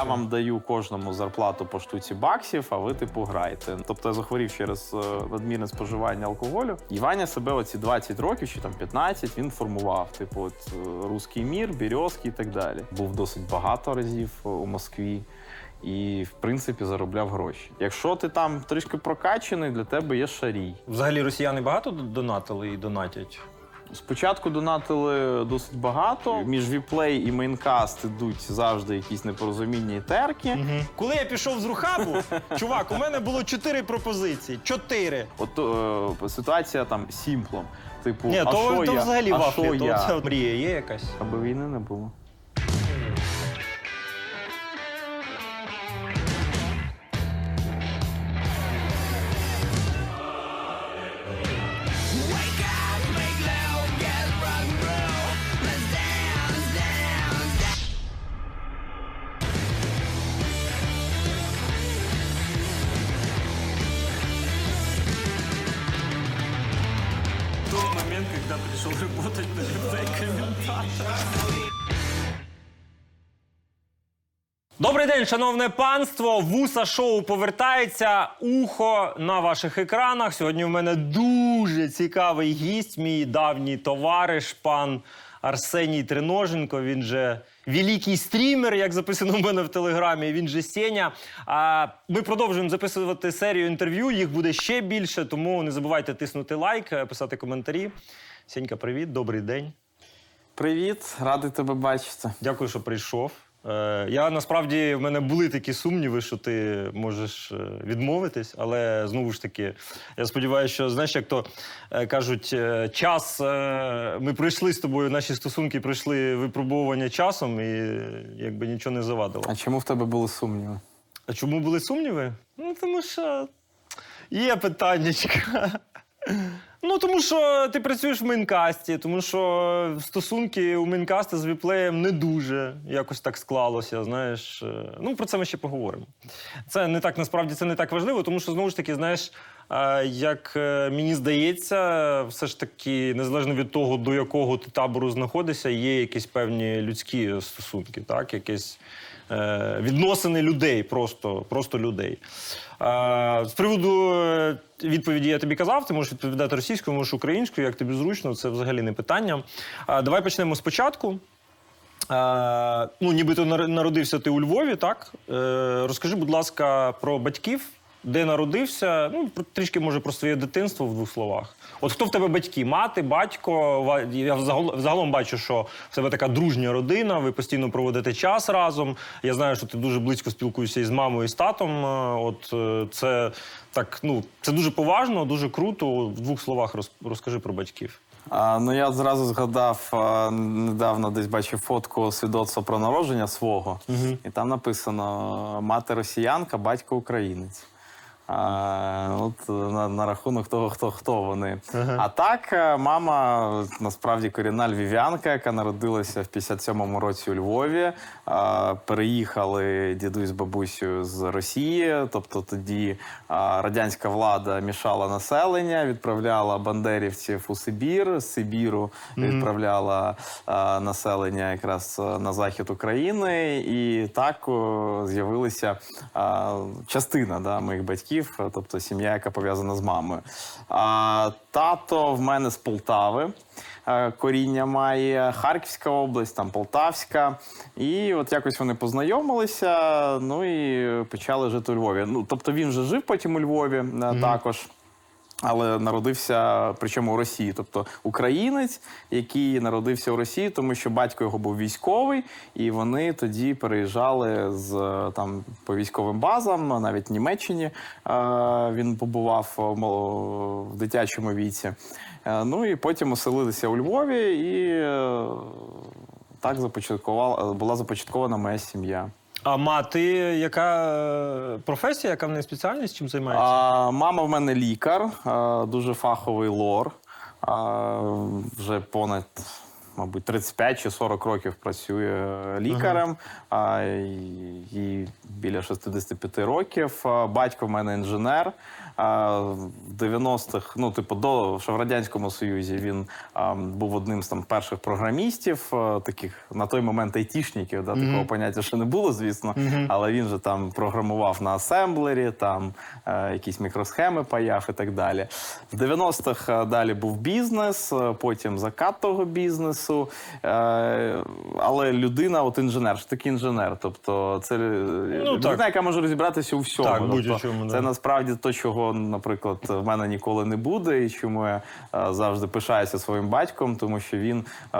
Я вам даю кожному зарплату по штуці баксів, а ви типу грайте. Тобто я захворів через е, надмірне споживання алкоголю. І Ваня себе оці 20 років чи там 15 він формував. Типу, от е, руський мір, Березки і так далі. Був досить багато разів е, у Москві. І, в принципі, заробляв гроші. Якщо ти там трішки прокачаний, для тебе є Шарій. Взагалі росіяни багато донатили і донатять. Спочатку донатили досить багато. Між WePlay і Maincast ідуть завжди якісь непорозуміння і терки. Коли я пішов з Рухабу, чувак, у мене було чотири пропозиції. Чотири. От е, ситуація там з сімплом. Типу, Ні, а то, що то я? взагалі а вафлі, що то я? це мрія є якась. Аби війни не було. Добрий день, шановне панство. Вуса шоу повертається. Ухо на ваших екранах. Сьогодні у мене дуже цікавий гість, мій давній товариш, пан Арсеній Триноженко. Він же великий стрімер, як записано в мене в телеграмі. Він же Сеня. А ми продовжуємо записувати серію інтерв'ю. Їх буде ще більше, тому не забувайте тиснути лайк, е, писати коментарі. Сенька, привіт, добрий день. Привіт, радий тебе бачити. Дякую, що прийшов. Е, я насправді в мене були такі сумніви, що ти можеш е, відмовитись, але знову ж таки, я сподіваюся, що знаєш, як то е, кажуть, е, час е, ми пройшли з тобою, наші стосунки пройшли випробування часом, і якби нічого не завадило. А чому в тебе були сумніви? А чому були сумніви? Ну, тому що є питаннячка. Ну, тому що ти працюєш в Maincast і, тому що стосунки у Maincast а з WePlay єм не дуже якось так склалося. Знаєш, Е, ну про це ми ще поговоримо. Це не так насправді це не так важливо, тому що знову ж таки, знаєш, е, як е, мені здається, все ж таки, незалежно від того, до якого ти табору знаходишся, є якісь певні людські стосунки, так, якесь е, відносини людей, просто, просто людей. Е, з приводу е, відповіді я тобі казав, ти можеш відповідати російською, можеш українською, як тобі зручно, це взагалі не питання. Е, давай почнемо спочатку. Е, ну, нібито нар- народився ти у Львові, так? Е, розкажи, будь ласка, про батьків, де народився, ну, трішки, може, про своє дитинство в двох словах. От хто в тебе батьки? Мати, батько? Я взагал- взагалом бачу, що в тебе така дружня родина, ви постійно проводите час разом. Я знаю, що ти дуже близько спілкуєшся із мамою і з татом. Е, От е, це так, ну, це дуже поважно, дуже круто. В двох словах роз- розкажи про батьків. А, ну я зразу згадав, а, недавно десь бачив фотку свідоцтва про народження свого, і там написано мати росіянка, батько українець. А, от на, на рахунок того, хто хто вони. А так, е, мама насправді корінна львів'янка, яка народилася в 57-му році у Львові. А, переїхали дідусь з бабусею з Росії. Тобто тоді а, радянська влада мішала населення, відправляла бандерівців у Сибір. З Сибіру відправляла а, населення якраз на захід України. І так о, з'явилася а, частина да, моїх батьків, а, тобто сім'я, яка пов'язана з мамою. А, тато в мене з Полтави. е, Коріння має Харківська область, там Полтавська. І от якось вони познайомилися, ну і почали жити у Львові. Ну, тобто він вже жив потім у Львові е, також. Але народився, причому у Росії, тобто українець, який народився у Росії, тому що батько його був військовий, і вони тоді переїжджали з е, там по військовим базам, навіть в Німеччині е, він побував в дитячому віці. Е, ну і потім оселилися у Львові, і так започаткувала була започаткована моя сім'я. А мати, яка е, професія, яка в неї спеціальність, чим займається? А, мама в мене лікар, а, дуже фаховий лор. А, вже понад мабуть, 35 чи 40 років працює лікарем, а, і, і біля 65 років. А, Батько в мене інженер. А, В 90-х, ну, типу, до ще в Радянському Союзі він а, був одним з там перших програмістів, а, таких на той момент айтішників, да, такого поняття ще не було, звісно. Але він же там програмував на асемблері, там е, якісь мікросхеми паяв і так далі. В 90-х е, далі був бізнес, е, потім закат того бізнесу. Е, але людина, от інженер, що таке інженер. Тобто це людина, так. яка може розібратися у всьому. Так, Тобто будь-у-чому, да. Це насправді то, чого, наприклад, в мене ніколи не буде, і чому я е, завжди пишаюся своїм батьком, тому що він, е,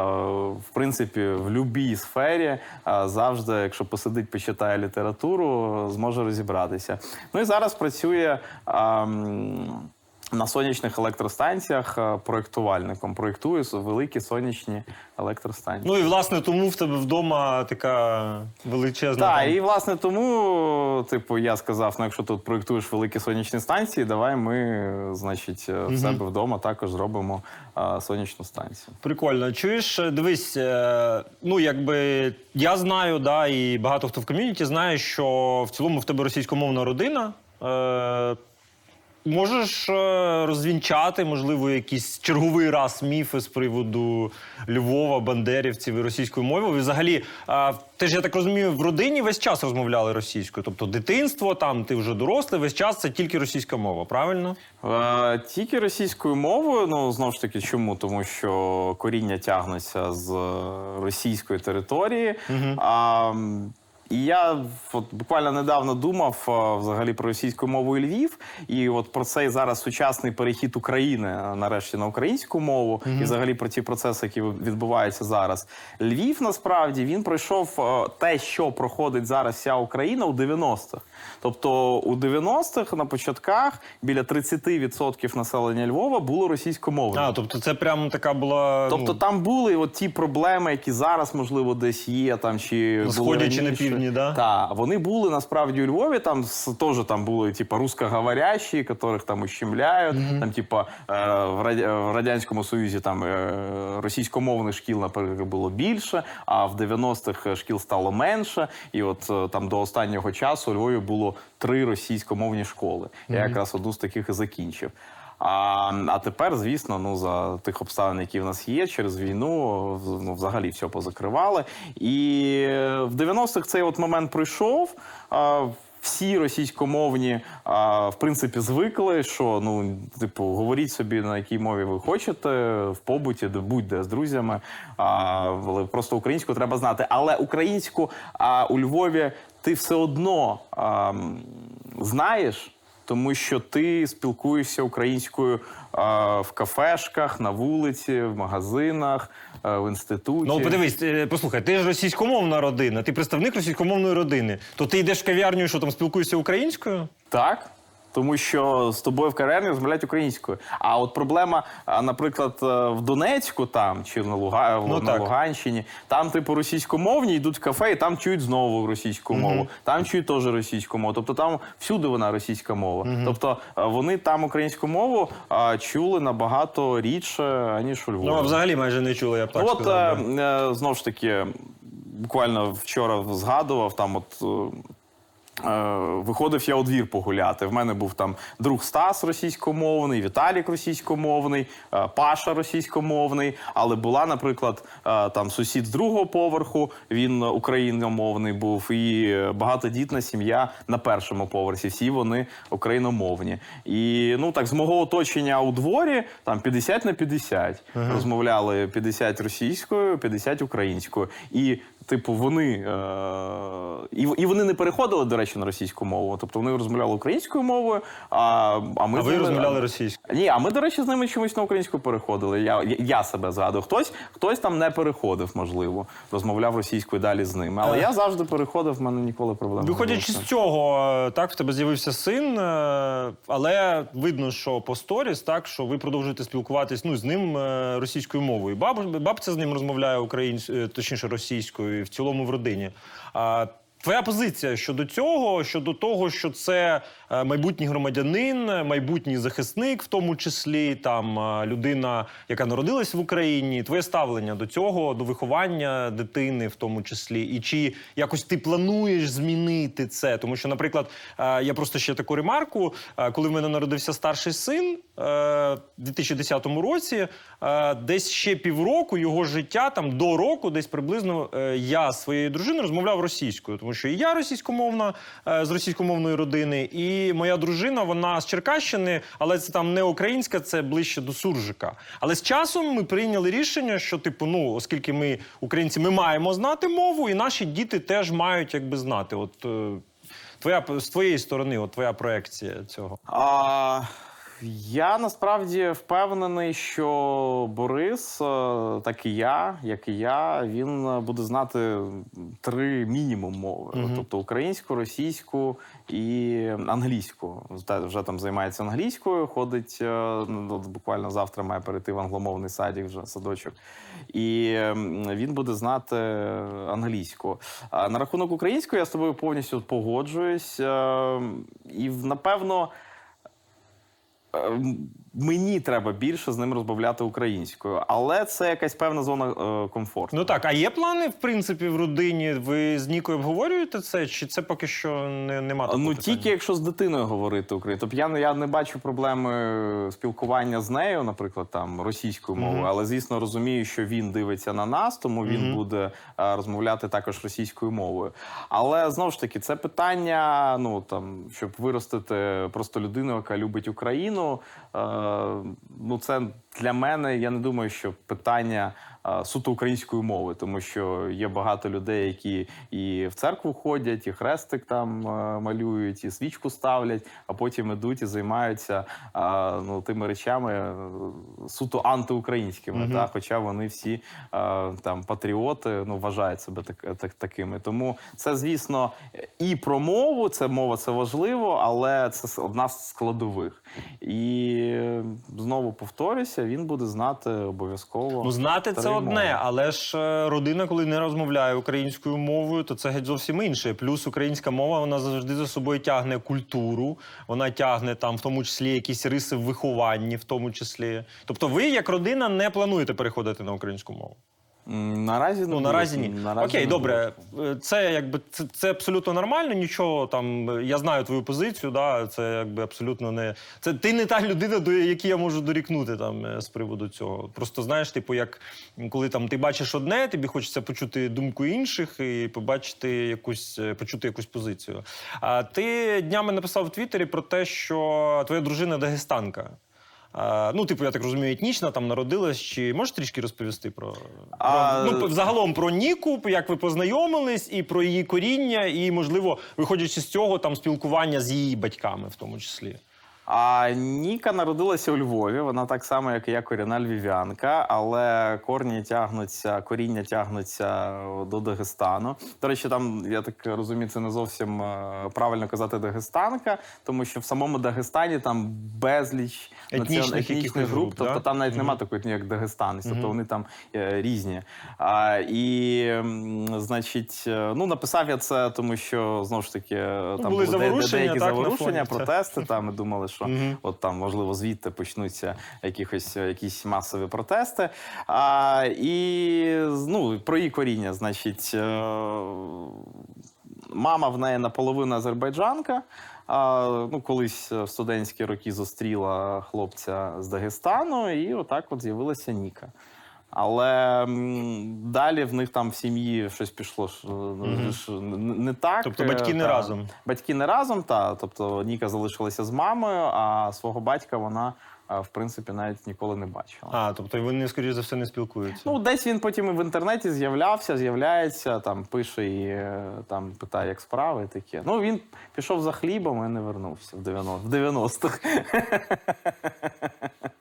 в принципі, в будь-якій сфері е, завжди, якщо посидить, почитає літературу, зможе розібратися. Ну і зараз працює. На сонячних електростанціях е, проєктувальником проєктує великі сонячні електростанції. Ну і власне тому в тебе вдома така величезна. Так, там- і власне тому, типу, я сказав: ну, якщо тут проєктуєш великі сонячні станції, давай ми, значить, е, в себе вдома також зробимо е, сонячну станцію. Прикольно. Чуєш, дивись, ну якби я знаю, да, і багато хто в ком'юніті знає, що в цілому в тебе російськомовна родина. Можеш е, розвінчати, можливо, якийсь черговий раз міфи з приводу Львова, бандерівців і російської мови. Ви взагалі, е, ти ж я так розумію, в родині весь час розмовляли російською. Тобто дитинство, там ти вже дорослий, весь час це тільки російська мова, правильно? Е, Тільки російською мовою, ну знову ж таки, чому? Тому що коріння тягнуться з е, російської території. А, м, і я от, буквально недавно думав е, взагалі про російську мову і Львів, і от про цей зараз сучасний перехід України е, нарешті на українську мову, і взагалі про ті процеси, які відбуваються зараз. Львів насправді він пройшов е, те, що проходить зараз вся Україна у 90-х. Тобто у 90-х на початках біля 30% населення Львова було російськомовним. А, тобто це прямо така була. Тобто ну, там були от ті проблеми, які зараз, можливо, десь є, там чи На були Сході чи на раніше. Півдні, да? Так, вони були насправді у Львові. Там теж там були типа русскоговорящі, яких там ущемляють. Там, типа, е, в Радя- в радянському союзі там е, російськомовних шкіл, наприклад, було більше, а в 90-х шкіл стало менше. І от е, там до останнього часу у Львові було три російськомовні школи. Я якраз одну з таких і закінчив. А, а тепер, звісно, ну за тих обставин, які в нас є, через війну ну, взагалі все позакривали. І в 90-х цей от момент пройшов. А, всі російськомовні, а, в принципі, звикли, що ну, типу, говоріть собі на якій мові ви хочете, в побуті, де будь-де з друзями. А, просто українську треба знати. Але українську а, у Львові ти все одно а, знаєш тому що ти спілкуєшся українською а, в кафешках, на вулиці, в магазинах, а, в інституті. Ну, подивись, е, послухай, ти ж російськомовна родина, ти представник російськомовної родини. То ти йдеш в кав'ярню що там спілкуєшся українською? Так. Тому що з тобою в кав'ярні розмовляють українською. А от проблема, наприклад, е, в Донецьку там чи на, Луга... Ну, на так. Луганщині, там, типу, російськомовні йдуть в кафе і там чують знову російську мову, там чують теж російську мову. Тобто там всюди вона російська мова. Тобто е, вони там українську мову а, чули набагато рідше, аніж у Львові. Ну, а взагалі майже не чули, я б так Ну, от сказав. е, да. знову ж таки, буквально вчора згадував там, от. Е, Виходив я у двір погуляти. В мене був там друг Стас російськомовний, Віталік російськомовний, е, Паша російськомовний. Але була, наприклад, е, там сусід з другого поверху, він україномовний був, і багатодітна сім'я на першому поверсі. Всі вони україномовні. І ну так з мого оточення у дворі там 50 на 50. Розмовляли 50 російською, 50 українською. І Типу, вони е, і, і вони не переходили, до речі, на російську мову. Тобто вони розмовляли українською мовою. А, а ми А ви ними- розмовляли російською? Ні, а ми, до речі, з ними чомусь на українську переходили. Я, я, себе згадую. Хтось, хтось там не переходив, можливо, розмовляв російською далі з ними. Але Е. я завжди переходив, в мене ніколи проблем Виходячи з цього, е, так, в тебе з'явився син, е, але видно, що по сторіс, так, що ви продовжуєте спілкуватись ну, з ним е, російською мовою. Баб, бабця з ним розмовляє українською, точніше російською, в цілому в родині. А твоя позиція щодо цього, щодо того, що це майбутній громадянин, е, майбутній захисник, в тому числі там е, людина, яка народилась в Україні. Твоє ставлення до цього, до виховання дитини, в тому числі, і чи якось ти плануєш змінити це? Тому що, наприклад, е, я просто ще таку ремарку, е, коли в мене народився старший син е, в 2010 році, е, десь ще півроку його життя, там до року, десь приблизно е, я з своєю дружиною розмовляв російською, тому що і я російськомовна е, з російськомовної родини, і моя дружина, вона з Черкащини, але це там не українська, це ближче до суржика. Але з часом ми прийняли рішення, що типу, ну оскільки ми українці, ми маємо знати мову, і наші діти теж мають якби знати. От е, твоя з твоєї сторони, от твоя проекція цього. А, я насправді впевнений, що Борис, е, так і я, як і я, він е, буде знати три мінімум мови: тобто українську, російську і англійську. Вже там займається англійською, ходить е, ну, буквально завтра має перейти в англомовний садик, вже садочок. І він буде знати англійську. А на рахунок української я з тобою повністю погоджуюсь. І напевно. Е, Мені треба більше з ним розмовляти українською, але це якась певна зона е, комфорту. Ну так, а є плани, в принципі, в родині? Ви з Нікою обговорюєте це? Чи це поки що не, нема такого ну питання? тільки якщо з дитиною говорити українською. Тобто я, не- я не бачу проблеми спілкування з нею, наприклад, там російською мовою, але звісно розумію, що він дивиться на нас, тому він буде е, розмовляти також російською мовою. Але знову ж таки, це питання, ну там, щоб виростити просто людину, яка любить Україну. Е, ну це для мене, я не думаю, що питання суто української мови, тому що є багато людей, які і в церкву ходять, і хрестик там е, малюють, і свічку ставлять, а потім ідуть і займаються ну, тими речами е, суто антиукраїнськими. Та, хоча вони всі е, там патріоти, ну вважають себе так, так, такими. Тому це, звісно, і про мову, це мова це важливо, але це одна з складових. І знову повторюся, він буде знати обов'язково. Ну, знати це одне, але ж е, родина, коли не розмовляє українською мовою, то це геть зовсім інше. Плюс українська мова вона завжди за собою тягне культуру, вона тягне там, в тому числі, якісь риси в вихованні, в тому числі. Тобто, ви як родина не плануєте переходити на українську мову? Наразі Ну наразі ні. Наразі Окей, не добре. Е, Це якби це, це абсолютно нормально. Нічого там. е, Я знаю твою позицію. Да, це якби абсолютно не це. Ти не та людина, до якій я можу дорікнути там е, з приводу цього. Просто знаєш, типу, як коли там ти бачиш одне, тобі хочеться почути думку інших і побачити якусь, почути якусь позицію. А ти днями написав в Твіттері про те, що твоя дружина дагестанка. Ну, типу, я так розумію, етнічна там народилась. Чи можеш трішки розповісти про, А, про ну, загалом про Ніку, як ви познайомились, і про її коріння, і, можливо, виходячи з цього, там спілкування з її батьками, в тому числі. А Ніка народилася у Львові. Вона так само, як і я, корінна львів'янка, але корні тягнуться, коріння тягнуться до Дагестану. До речі, там я так розумію, це не зовсім е, правильно казати Дагестанка, тому що в самому Дагестані там безліч Етнічних етнічних груп. груп, тобто да? там навіть немає такої як Дагестанець, тобто вони там е, різні. А, і, значить, е, ну написав я це, тому що знову ж таки е, там були де- де- заворушення, деякі так, заворушення, фоні, це. протести. Там ми думали, що от там можливо звідти почнуться якихось якісь масові протести. А, і ну про її коріння, значить. е, Мама в неї наполовину азербайджанка. А, ну, колись в студентські роки зустріла хлопця з Дагестану, і отак от з'явилася Ніка. Але м, далі в них там в сім'ї щось пішло ж, е, ж не, не так. Тобто батьки е, не та. разом? Батьки не разом, та тобто Ніка залишилася з мамою, а свого батька вона е, в принципі навіть ніколи не бачила. А, тобто вони, скоріш за все, не спілкуються. Ну, десь він потім і в інтернеті з'являвся, з'являється, там пише і е, там питає, як справи і таке. Ну, він пішов за хлібом і не вернувся в 90 в 90-х.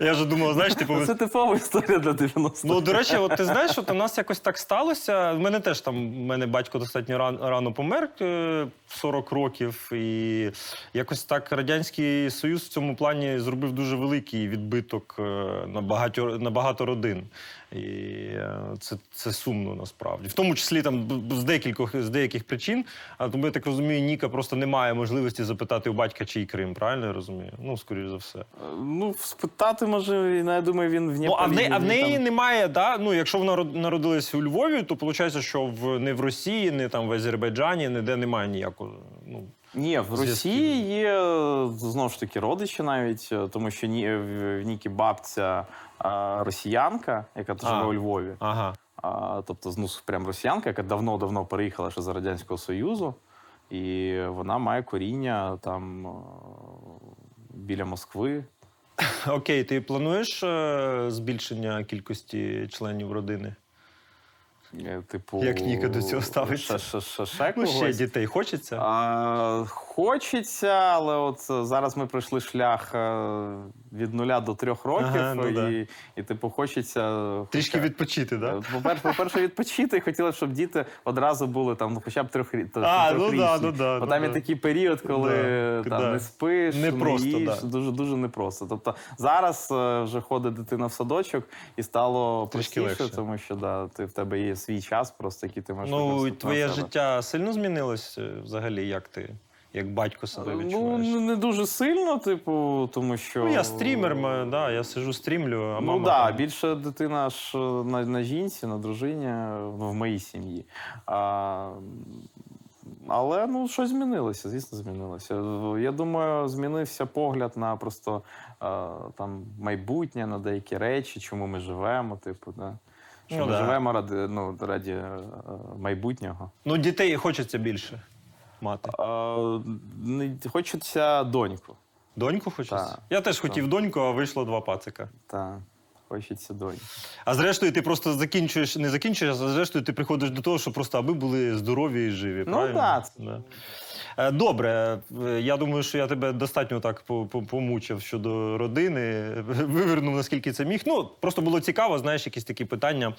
Я вже думав, знаєш, типу. Це типова історія для 90-х. Ну, до речі, от ти знаєш, от у нас якось так сталося. В мене теж там, в мене батько достатньо рано помер е, 40 років. І якось так Радянський Союз в цьому плані зробив дуже великий відбиток е, на багато, на багато родин. І е, це, це сумно насправді. В тому числі там з деяких, з деяких причин. А тому я так розумію, Ніка просто не має можливості запитати у батька, чий Крим. Правильно я розумію? Ну, скоріш за все. Е, Ну, спитати, може, ну, я думаю, він в Ну, а в неї, а в неї там- немає, да? ну, якщо вона род- народилась у Львові, то виходить, що в, не в Росії, не там в Азербайджані, ніде немає ніякого. Ну, Ні, в. Росії є е, знову ж таки родичі навіть, е, тому що ні, в Нікі бабця росіянка, яка живе А. у Львові. ага. А, тобто, ну, прям росіянка, яка давно-давно переїхала ще з Радянського Союзу, і вона має коріння там е, біля Москви. Окей, ти плануєш е, збільшення кількості членів родини? Е, Типу, Як Ніка до цього ставиться? Ну, ще дітей хочеться? А, хочеться, але от е, зараз ми пройшли шлях е, від нуля до трьох років, Ага, ну і, да. і, типу, хочеться. Трішки хоча- відпочити? Е, По-перше, по-перше, відпочити, і хотілося, щоб діти одразу були там, ну, хоча б трьох А, ну да, ну да, Бо ну там є да. такий період, коли Да, там да. не спиш, Непросто, не їш, да. дуже дуже непросто. Тобто зараз вже ходить дитина в садочок і стало Трішки простіше, легше. тому що да, ти в тебе є свій час, просто який ти можеш Ну, і використати на твоє себе. життя сильно змінилось е, взагалі, як ти, як батько себе Ну, відчуваєш? не- не дуже сильно, типу, тому що. Ну, я стрімер, ма- да, я сиджу стрімлю, а Ну так, да, там- більше дитина ж на, на жінці, на дружині, ну, в моїй сім'ї. А, але ну, щось змінилося, звісно, змінилося. Я думаю, змінився погляд на просто а, там, майбутнє, на деякі речі, чому ми живемо, типу, да. Що Ну ми да. живемо ради, ну, раді е, майбутнього. Ну, дітей хочеться більше мати. А, не- хочеться доньку. Доньку хочеться? Так. Я теж хотів доньку, а вийшло два пацика. Та, хочеться доньку. А зрештою, ти просто закінчуєш, не закінчуєш, а зрештою ти приходиш до того, що просто аби були здорові і живі. Ну, правильно? так. Да. Е, Добре, Е, я думаю, що я тебе достатньо так по- по- помучив щодо родини, вивернув наскільки це міг. Ну, просто було цікаво, знаєш, якісь такі питання.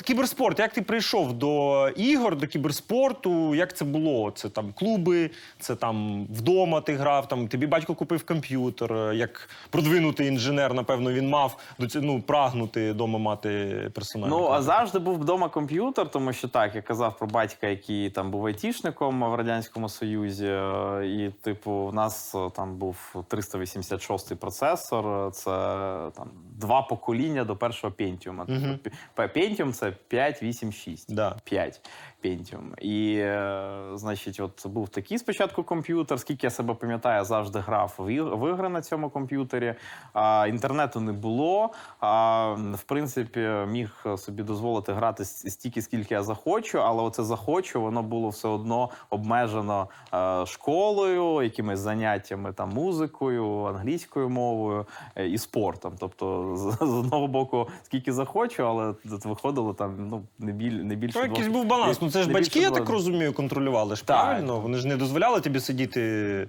Кіберспорт, як ти прийшов до ігор, до кіберспорту? Як це було? Це там клуби, це там вдома ти грав, там тобі батько купив комп'ютер. Як продвинутий інженер, напевно, він мав до ну, прагнути вдома мати персональний. Ну, а завжди був вдома комп'ютер, тому що так, я казав про батька, який там був айтішником в Радянському Союзі. е, І, типу, в нас е, там був 386 процесор. е, Це там два покоління до першого Pentium. Мгм. Pentium це 5, 8, 6. Да. 5 Pentium. І, е, значить, от був такий спочатку комп'ютер. Скільки я себе пам'ятаю, завжди грав в ігри на цьому комп'ютері. А, інтернету не було. А, в принципі, міг собі дозволити грати стільки, скільки я захочу, але оце захочу, воно було все одно обмежено е, школою, якимись заняттями там музикою, англійською мовою е, і спортом. Тобто, з, одного боку, скільки захочу, але виходило там ну не біль не більше Ну, якийсь був баланс. Це ж батьки, я так розумію, контролювали ж правильно. Вони ж не дозволяли тобі сидіти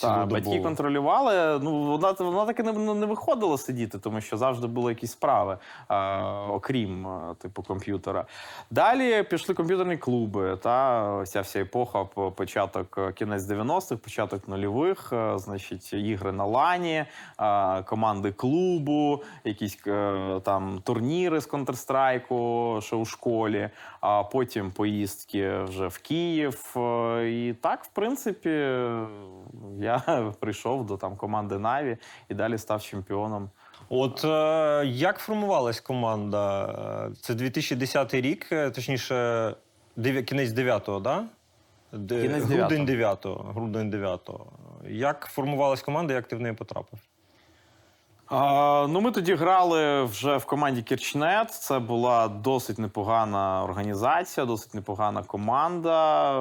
Так, батьки контролювали. Ну вона вона таки не, не виходила сидіти, тому що завжди були якісь справи, а, окрім типу комп'ютера. Далі пішли комп'ютерні клуби. Та ця вся епоха, початок е, кінець 90-х, початок нульових, е, значить, ігри на лані, а, команди клубу, якісь е, там турніри з Counter-Strike ще у школі, а потім поїздки вже в Київ. е, І так, в принципі, я прийшов до там команди Наві і далі став чемпіоном. От е, як формувалась команда? Е, Це 2010 рік, е, точніше, дев... кінець 9-го, да? Де- Кінець грудень 9-го. 9-го. Грудень 9-го. Як формувалась команда, як ти в неї потрапив? Ну, ми тоді грали вже в команді Кірчнет. Це була досить непогана організація, досить непогана команда.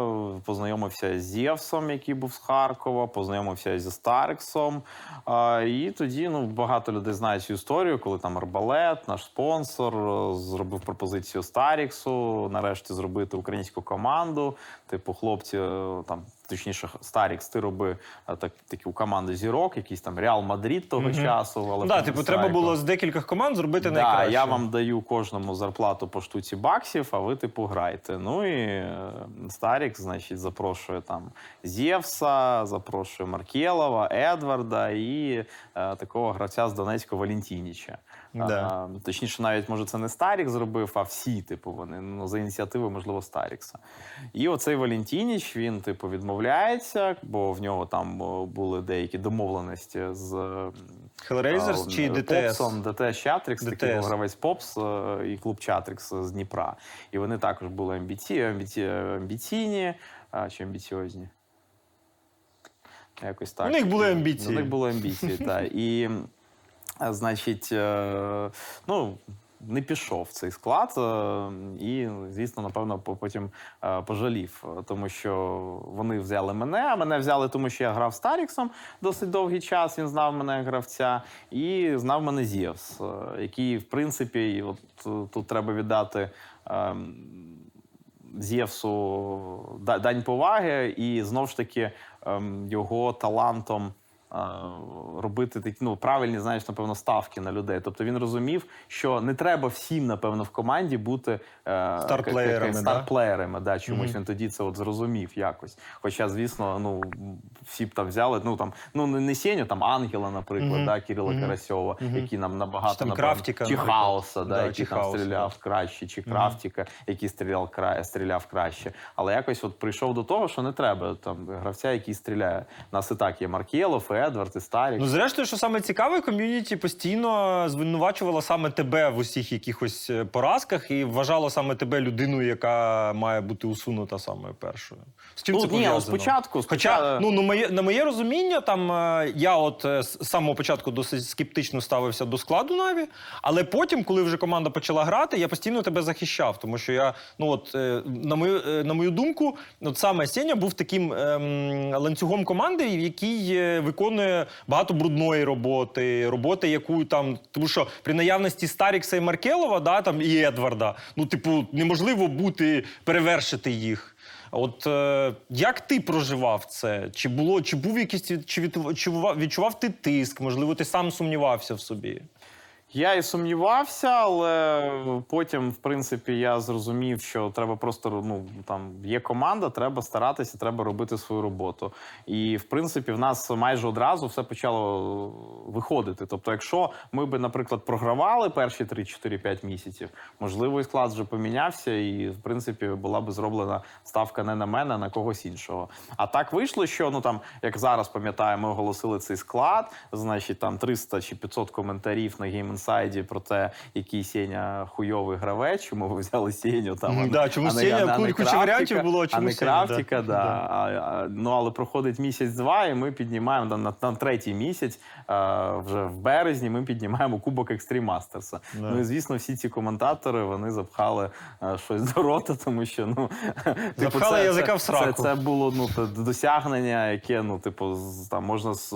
Познайомився з Зєвсом, який був з Харкова, познайомився зі Старексом. А, і тоді ну, багато людей знають цю історію, коли там Арбалет, наш спонсор, зробив пропозицію Старіксу нарешті зробити українську команду. Типу, хлопці, е, там точніше, Старікс, ти роби е, так, такі у команди зірок, якийсь там Реал Мадрид того часу. Але Да, типу, треба було з декількох команд зробити Да, найкраще. я вам даю кожному зарплату по штуці баксів, а ви типу грайте. Ну і е, Старік, значить, запрошує там Зєвса, запрошує Маркелова, Едварда і е, такого гравця з Донецького Валентініча. Да. А, точніше, навіть може це не Старік зробив, а всі, типу, вони ну, за ініціативи, можливо, Старікса. І оцей Валентініч, він, типу, відмовляється, бо в нього там були деякі домовленості з Hellraisers чи? Попсом, ДТС Чатрікс, такий був гравець Попс е, і клуб Чатрікс з Дніпра. І вони також були амбіці, амбіці, амбіційні а, чи амбіціозні. Якось так. У них були амбіції. У них були амбіції, так. І, значить, е, ну. Не пішов в цей склад е, і, звісно, напевно, потім е, пожалів, тому що вони взяли мене, а мене взяли, тому що я грав з Таріксом досить довгий час. Він знав мене як гравця, і знав мене Зєвс, який, в принципі, от тут треба віддати. ем, Зєвсу дань поваги, і знов ж таки ем, його талантом робити такі ну, правильні, знаєш, напевно, ставки на людей. Тобто він розумів, що не треба всім, напевно, в команді бути е, Старплеєрами, к- к- да? Да? Чомусь він тоді це от зрозумів якось. Хоча, звісно, ну всі б там взяли, ну там ну не Сеню, там Ангела, наприклад, да, Кирила Карасьова, який нам набагато там напевно, Крафтіка, чи. Хаоса, да, Да, який чи там стріляв краще, чи Крафтіка, який стріляв кра... стріляв краще. Але якось от прийшов до того, що не треба там гравця, який стріляє. У нас і так є Маркєлов, і Едвард, і Старік. Ну, зрештою, що саме цікаве, ком'юніті постійно звинувачувало саме тебе в усіх якихось е, поразках і вважало саме тебе людиною, яка має бути усунута саме першою. З чим Ну, це ні, пов'язано? от спочатку- Хоча, ну, на моє, на моє розуміння, там е, я от е, з самого початку досить скептично ставився до складу Наві, але потім, коли вже команда почала грати, я постійно тебе захищав, тому що я, ну от на мою, на мою думку, от саме Сеня був таким ем, ланцюгом команди, який е, виконує багато брудної роботи, роботи, яку там, тому що при наявності Старікса і Маркелова, да, там і Едварда, ну, типу, неможливо бути перевершити їх. От е, як ти проживав це? Чи було, чи був якийсь чи від- відчував, відчував ти тиск? Можливо, ти сам сумнівався в собі? Я і сумнівався, але потім, в принципі, я зрозумів, що треба просто ну там є команда, треба старатися, треба робити свою роботу. І в принципі, в нас майже одразу все почало виходити. Тобто, якщо ми би, наприклад, програвали перші 3-4-5 місяців, можливо, і склад вже помінявся, і в принципі була би зроблена ставка не на мене, а на когось іншого. А так вийшло, що ну там, як зараз пам'ятаю, ми оголосили цей склад, значить там 300 чи 500 коментарів на Game Inside про те, який Сеня хуйовий гравець, чому ви взяли Сеню там. а Да, чому а Сеня? Куча варіантів було, а чому не Сеня, да. Крафтіка, да. Да. А, а, ну але проходить місяць-два, і ми піднімаємо там, на, на третій місяць, а, вже в березні, ми піднімаємо Кубок Extreme Masters а. Да. Ну і звісно, всі ці коментатори вони запхали а, щось до рота, тому що ну типу, Запхали язика в Це, сраку. це було ну досягнення, яке ну, типу, там можна з,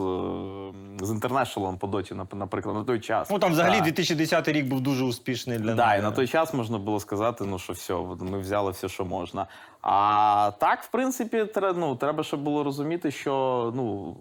з International ом по доті, наприклад, на той час. Ну там взагалі Да. 2010 рік був дуже успішний для Да, неї. і на той час можна було сказати, ну що все, ми взяли все, що можна. А так, в принципі, треба ну, треба ще було розуміти, що ну.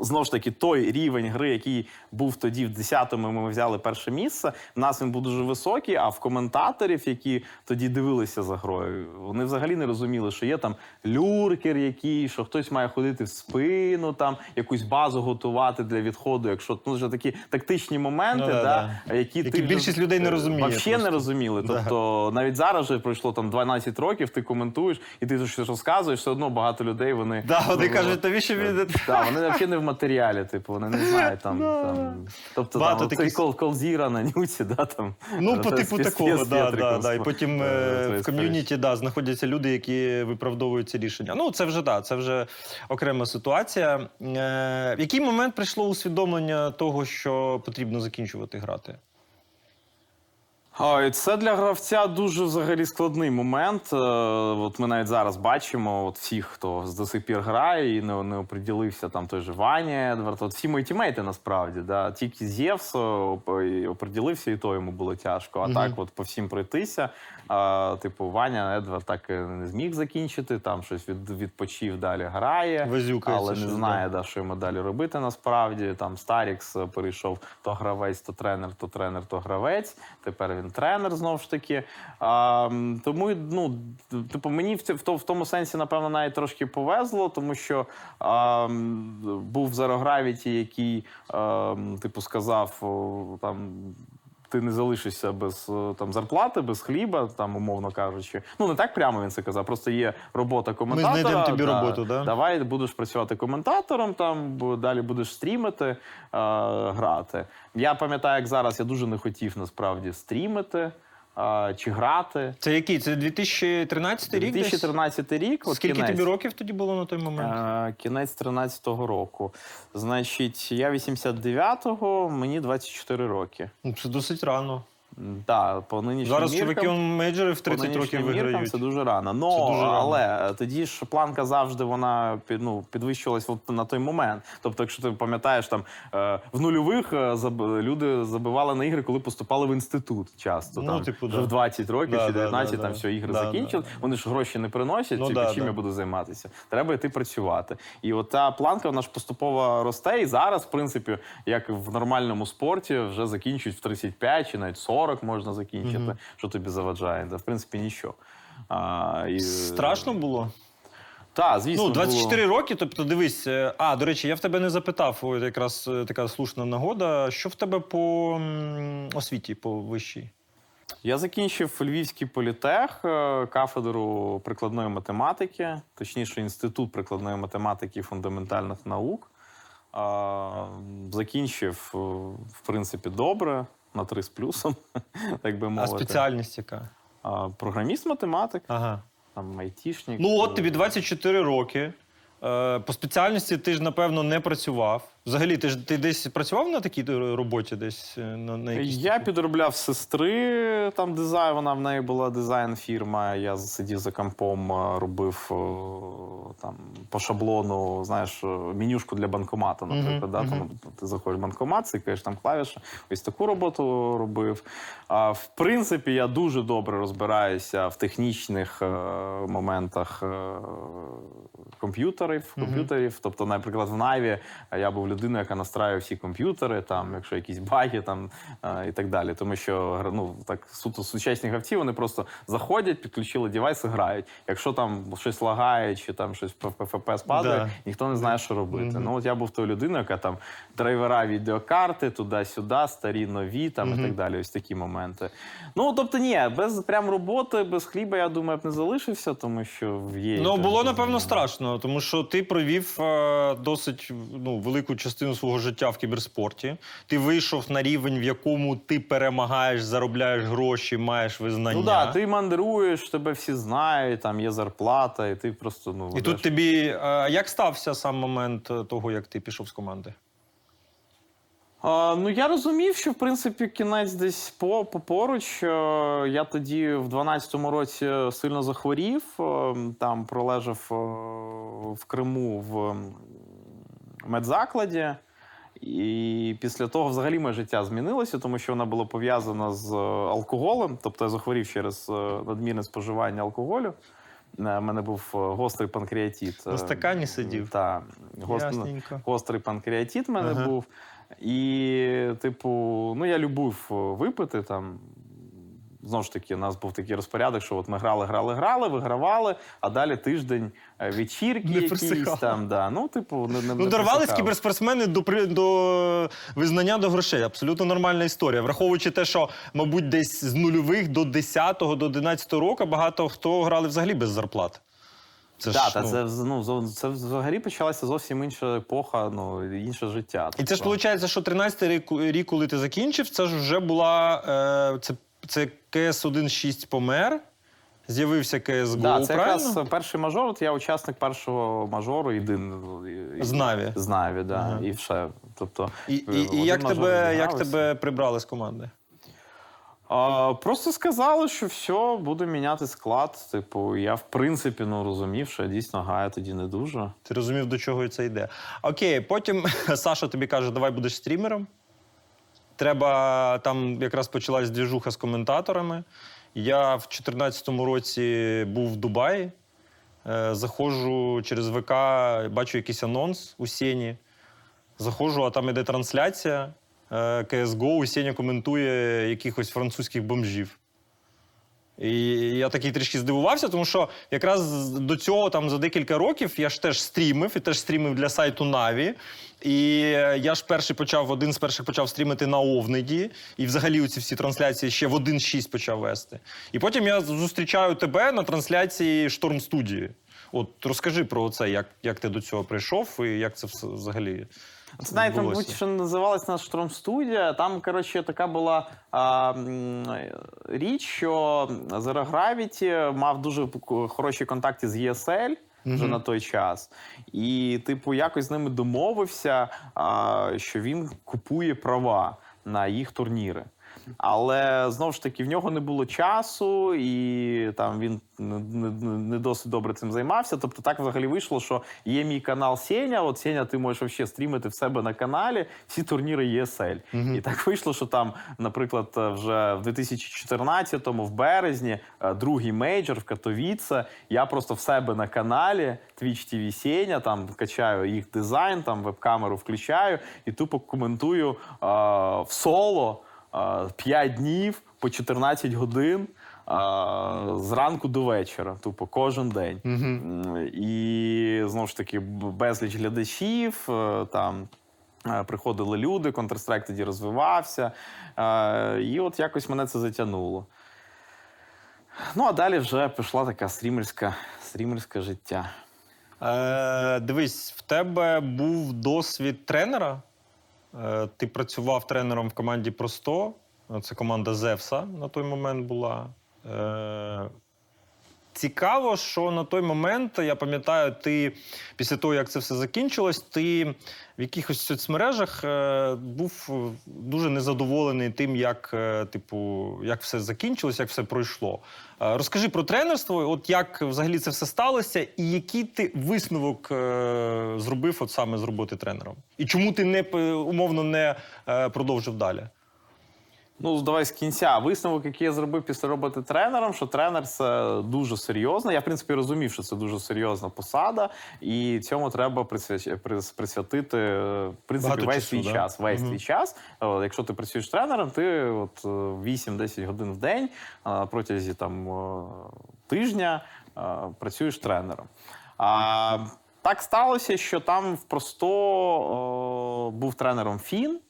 Знову ж таки, той рівень гри, який був тоді в 10-му, ми взяли перше місце. В нас він був дуже високий. А в коментаторів, які тоді дивилися за грою, вони взагалі не розуміли, що є там люркер, який, що хтось має ходити в спину, там якусь базу готувати для відходу. Якщо ну вже такі тактичні моменти, Ну, да, да, які, Які ти більшість людей не розуміє Вообще не розуміли. Тобто навіть зараз вже пройшло там 12 років, ти коментуєш, і ти щось розказуєш, все одно багато людей вони. Да, вони кажуть, тобі що він Так, вони взагалі не в матеріалі, типу, вони не знають там. там тобто Багато там таких- кол, колзіра на нюці, да, там. Ну, по типу такого, да, да, да. І потім е, е, в ком'юніті да, знаходяться люди, які виправдовують ці рішення. Ну, це вже да, це вже окрема ситуація. Е, в який момент прийшло усвідомлення того, що потрібно закінчувати грати? Ой, Це для гравця дуже взагалі складний момент. Е, От ми навіть зараз бачимо, от всіх, хто до сих пір грає і не, не оприділився, там той же Ваня Едвард, от всі мої тімейти насправді. Да. Тільки Зєвс оп- оприділився, і то йому було тяжко. А так, от по всім пройтися. А, типу, Ваня Едвард так і не зміг закінчити, там щось від, відпочив, далі грає, Возюкається але не знає, да, що йому далі робити насправді. Там Старікс е, перейшов то гравець, то тренер, то тренер, то гравець. Тепер він тренер знову ж таки. А, тому ну, типу, мені в, в, в тому сенсі, напевно, навіть трошки повезло, тому що а, був Zero Gravity, який, а, типу, сказав там. Ти не залишишся без е, там зарплати, без хліба, там умовно кажучи. Ну не так прямо він це казав. Просто є робота коментатора. знайдемо тобі роботу, да? Давай будеш працювати коментатором, там бо далі будеш стрімити, е, грати. Я пам'ятаю, як зараз я дуже не хотів насправді стрімити чи грати. Це який? Це 2013 рік? 2013 рік. от Скільки кінець. тобі років тоді було на той момент? Кінець 13-го року. Значить, я 89-го, мені 24 роки. Ну, Це досить рано. Так, по нинішнім Зараз міркам- чуваки мейджори в По 30 років виграють. Це дуже рано. Ну, Це дуже рано. але е, тоді ж планка завжди вона ну, підвищувалась от на той момент. Тобто, якщо ти пам'ятаєш, там е, в нульових е, люди забивали на ігри, коли поступали в інститут часто. Ну, там, типу, вже да. в 20 років Да, чи да, 19, да, там да. все, ігри Да, закінчили. да, да. Вони ж гроші не приносять, Ну, да, чим да. я буду займатися. Треба йти працювати. І от та планка вона ж поступово росте. І зараз, в принципі, як в нормальному спорті, вже закінчують в 35 чи навіть 40 можна закінчити. Що тобі заважає? Да, в принципі, нічого. А, і... Страшно було? Так, звісно. Ну, 24 було. роки, тобто дивись. е, А, до речі, я в тебе не запитав, ось якраз е, така слушна нагода. Що в тебе по освіті, по вищій? Я закінчив Львівський політех, е, кафедру прикладної математики, точніше, інститут прикладної математики і фундаментальних наук. Закінчив, е, в принципі, добре, на три з плюсом, так би А спеціальність яка? А, Програміст-математик, Ага. там айтішник. Ну, от тобі 24 роки. Е, По спеціальності ти ж, напевно, не працював. Взагалі, ти ж ти десь працював на такій роботі, десь е, на, на якійсь Я підробляв сестри там дизайн. Вона в неї була дизайн фірма. Я сидів за компом, е, робив е, там по шаблону, знаєш, е, менюшку для банкомату, наприклад. да? Там, ти заходиш в банкомат, цикаєш там клавіші. Ось таку роботу робив. А, в принципі, я дуже добре розбираюся в технічних е, моментах е, комп'ютерів. комп'ютерів. Тобто, наприклад, в Наві я був людиною, яка настраює всі комп'ютери, там, якщо якісь баги там, е, і так далі. Тому що ну, так, суто сучасні гравці вони просто заходять, підключили девайс і грають. Якщо там щось лагає чи там щось по ПФП спадає, Да. ніхто не знає, що робити. Ну, от я був тою людиною, яка там драйвера відеокарти, туди-сюди, старі, нові там, і так далі. Ось такі моменти. Ну, тобто, ні, без прям роботи, без хліба, я думаю, я б не залишився, тому що є. Ну, було напевно страшно, тому що ти провів е, досить ну, велику частину свого життя в кіберспорті. Ти вийшов на рівень, в якому ти перемагаєш, заробляєш гроші, маєш визнання. Ну так, да, ти мандруєш, тебе всі знають, там є зарплата, і ти просто ну І ведеш. тут тобі е, як стався сам момент е, того, як ти пішов з команди? А, ну я розумів, що в принципі кінець десь по, по поруч. Е, Я тоді в 12-му році сильно захворів. Там пролежав в Криму в медзакладі. І після того взагалі моє життя змінилося, тому що воно було пов'язано з е, алкоголем. Тобто я захворів через е, надмірне споживання алкоголю. У мене був е, гострий панкреатит. На стакані сидів? Так, Ясненько. гострий панкреатит в мене Ага. був. І, типу, ну я любив е, випити там. Знову ж таки, у нас був такий розпорядок, що от ми грали, грали, грали, вигравали, а далі тиждень е, вечірки Не якісь там. Да. Ну, типу, не, не, Ну, не дорвались кіберспортсмени до, при- до визнання до грошей. Абсолютно нормальна історія. Враховуючи те, що, мабуть, десь з нульових до 10-го, до 11-го року багато хто грали взагалі без зарплат. Це Да, ж, та ну, це, ну, це взагалі почалася зовсім інша епоха, ну, інше життя. І це ж Тобто- виходить, що 13-й рік, рік, коли ти закінчив, це ж вже була е, це, це КС 1.6 помер. З'явився CSGO, Да, це правильно? якраз перший мажор. Я учасник першого мажору, єдиний. З Наві. З Наві, да. Ага. І все. Тобто, І, і, і як, тебе, як тебе прибрали з команди? А, просто сказали, що все, буде міняти склад. Типу, я в принципі ну, розумів, що я дійсно граю тоді не дуже. Ти розумів, до чого це йде. Окей, потім Саша тобі каже, давай будеш стрімером. Треба там якраз почалась двіжуха з коментаторами. Я в 2014 році був в Дубаї. Е, заходжу через ВК, бачу якийсь анонс у Сені. Заходжу, а там іде трансляція. е, CSGO, у Сеня коментує якихось французьких бомжів. І я такий трішки здивувався, тому що якраз до цього там за декілька років я ж теж стрімив і теж стрімив для сайту Наві. І я ж перший почав, один з перших почав стрімити на Овниді, і взагалі ці всі трансляції ще в 1.6 почав вести. І потім я зустрічаю тебе на трансляції Шторм студії. От розкажи про це, як, як ти до цього прийшов і як це взагалі. Це навіть, мабуть, що називалась наша Штормстудія. Там, коротше, така була а, річ, що Zero Gravity мав дуже хороші контакти з ESL. Вже на той час. І, типу, якось з ними домовився, а, що він купує права на їх турніри. Але знову ж таки в нього не було часу, і там він не, досить добре цим займався. Тобто, так взагалі вийшло, що є мій канал Сеня. От Сеня, ти можеш ще стрімити в себе на каналі всі турніри ESL. І так вийшло, що там, наприклад, вже в 2014-му, в березні, е, другий мейджор в Катовіце. Я просто в себе на каналі Twitch TV Сеня, там качаю їх дизайн, там веб-камеру включаю і тупо коментую е, в соло. 5 днів по 14 годин зранку до вечора, тупо кожен день. М, І знову ж таки безліч глядачів. е, Там е, приходили люди, Counter-Strike тоді розвивався. Е, І от якось мене це затягнуло. Ну, а далі вже пішла така стрімерська, стрімерське життя. Е, дивись, в тебе був досвід тренера. Е, ти працював тренером в команді Просто. Це команда Зевса на той момент була. Цікаво, що на той момент, я пам'ятаю, ти після того, як це все закінчилось, ти в якихось соцмережах е, був е, дуже незадоволений тим, як, е, типу, як все закінчилось, як все пройшло. Розкажи про тренерство, от як взагалі це все сталося, і який ти висновок зробив от саме з роботи тренером? І чому ти не умовно не продовжив далі? Ну, давай з кінця. Висновок, який я зробив після роботи тренером, що тренер це дуже серйозно. Я, в принципі, розумів, що це дуже серйозна посада, і цьому треба присвя- прис- присвятити е, в принципі, Багато весь часу, свій да? час. Весь Мгм. свій час. Якщо ти працюєш тренером, ти от е, 8-10 годин в день а, протязі там е, тижня е, працюєш тренером. А так сталося, що там в просто був тренером Фін.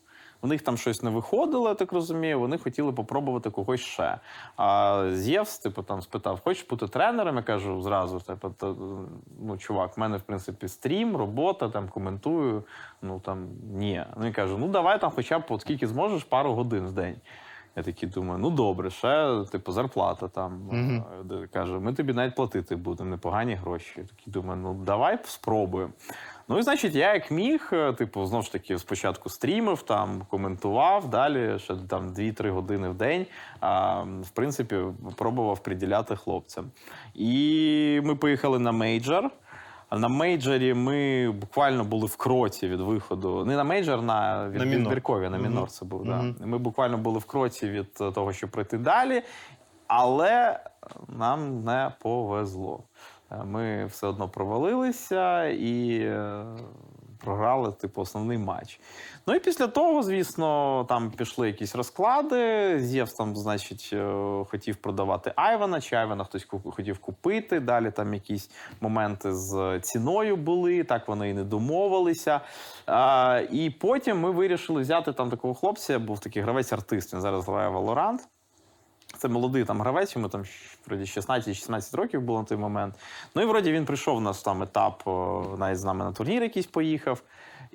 У них там щось не виходило, я так розумію. Вони хотіли попробувати когось ще. А Зєвс, типу, там спитав: хочеш бути тренером? Я кажу зразу: типу, ну, чувак, в мене в принципі стрім, робота, там коментую. Ну там ні. Ну він каже: ну давай там, хоча б от скільки зможеш, пару годин в день. Я такий думаю, ну добре, ще типу зарплата там. Е, де Каже, ми тобі навіть платити будемо, непогані гроші. Я такий думаю, ну давай спробуємо. Ну і значить, я як міг, е, типу, знову ж таки, спочатку стрімив, там коментував, далі ще там 2-3 години в день. А, в принципі, пробував приділяти хлопцям. І ми поїхали на мейджор. На мейджорі ми буквально були в кроці від виходу. Не на мейджор, на від, На від на мінор це був. Да. Ми буквально були в кроці від е, того, щоб пройти далі, але нам не повезло. Е, Ми все одно провалилися і е, програли, типу, основний матч. Ну і після того, звісно, там пішли якісь розклади. Зєвс там, значить, е, хотів продавати Айвана, чи Айвана хтось хотів купити. Далі там якісь моменти з ціною були, так вони і не домовилися. І потім ми вирішили взяти там такого хлопця, був такий гравець-артист, він зараз грає Valorant. Це молодий там гравець, йому там вроді 16-16 років було на той момент. Ну і вроді він прийшов у нас там етап, навіть з нами на турнір якийсь поїхав.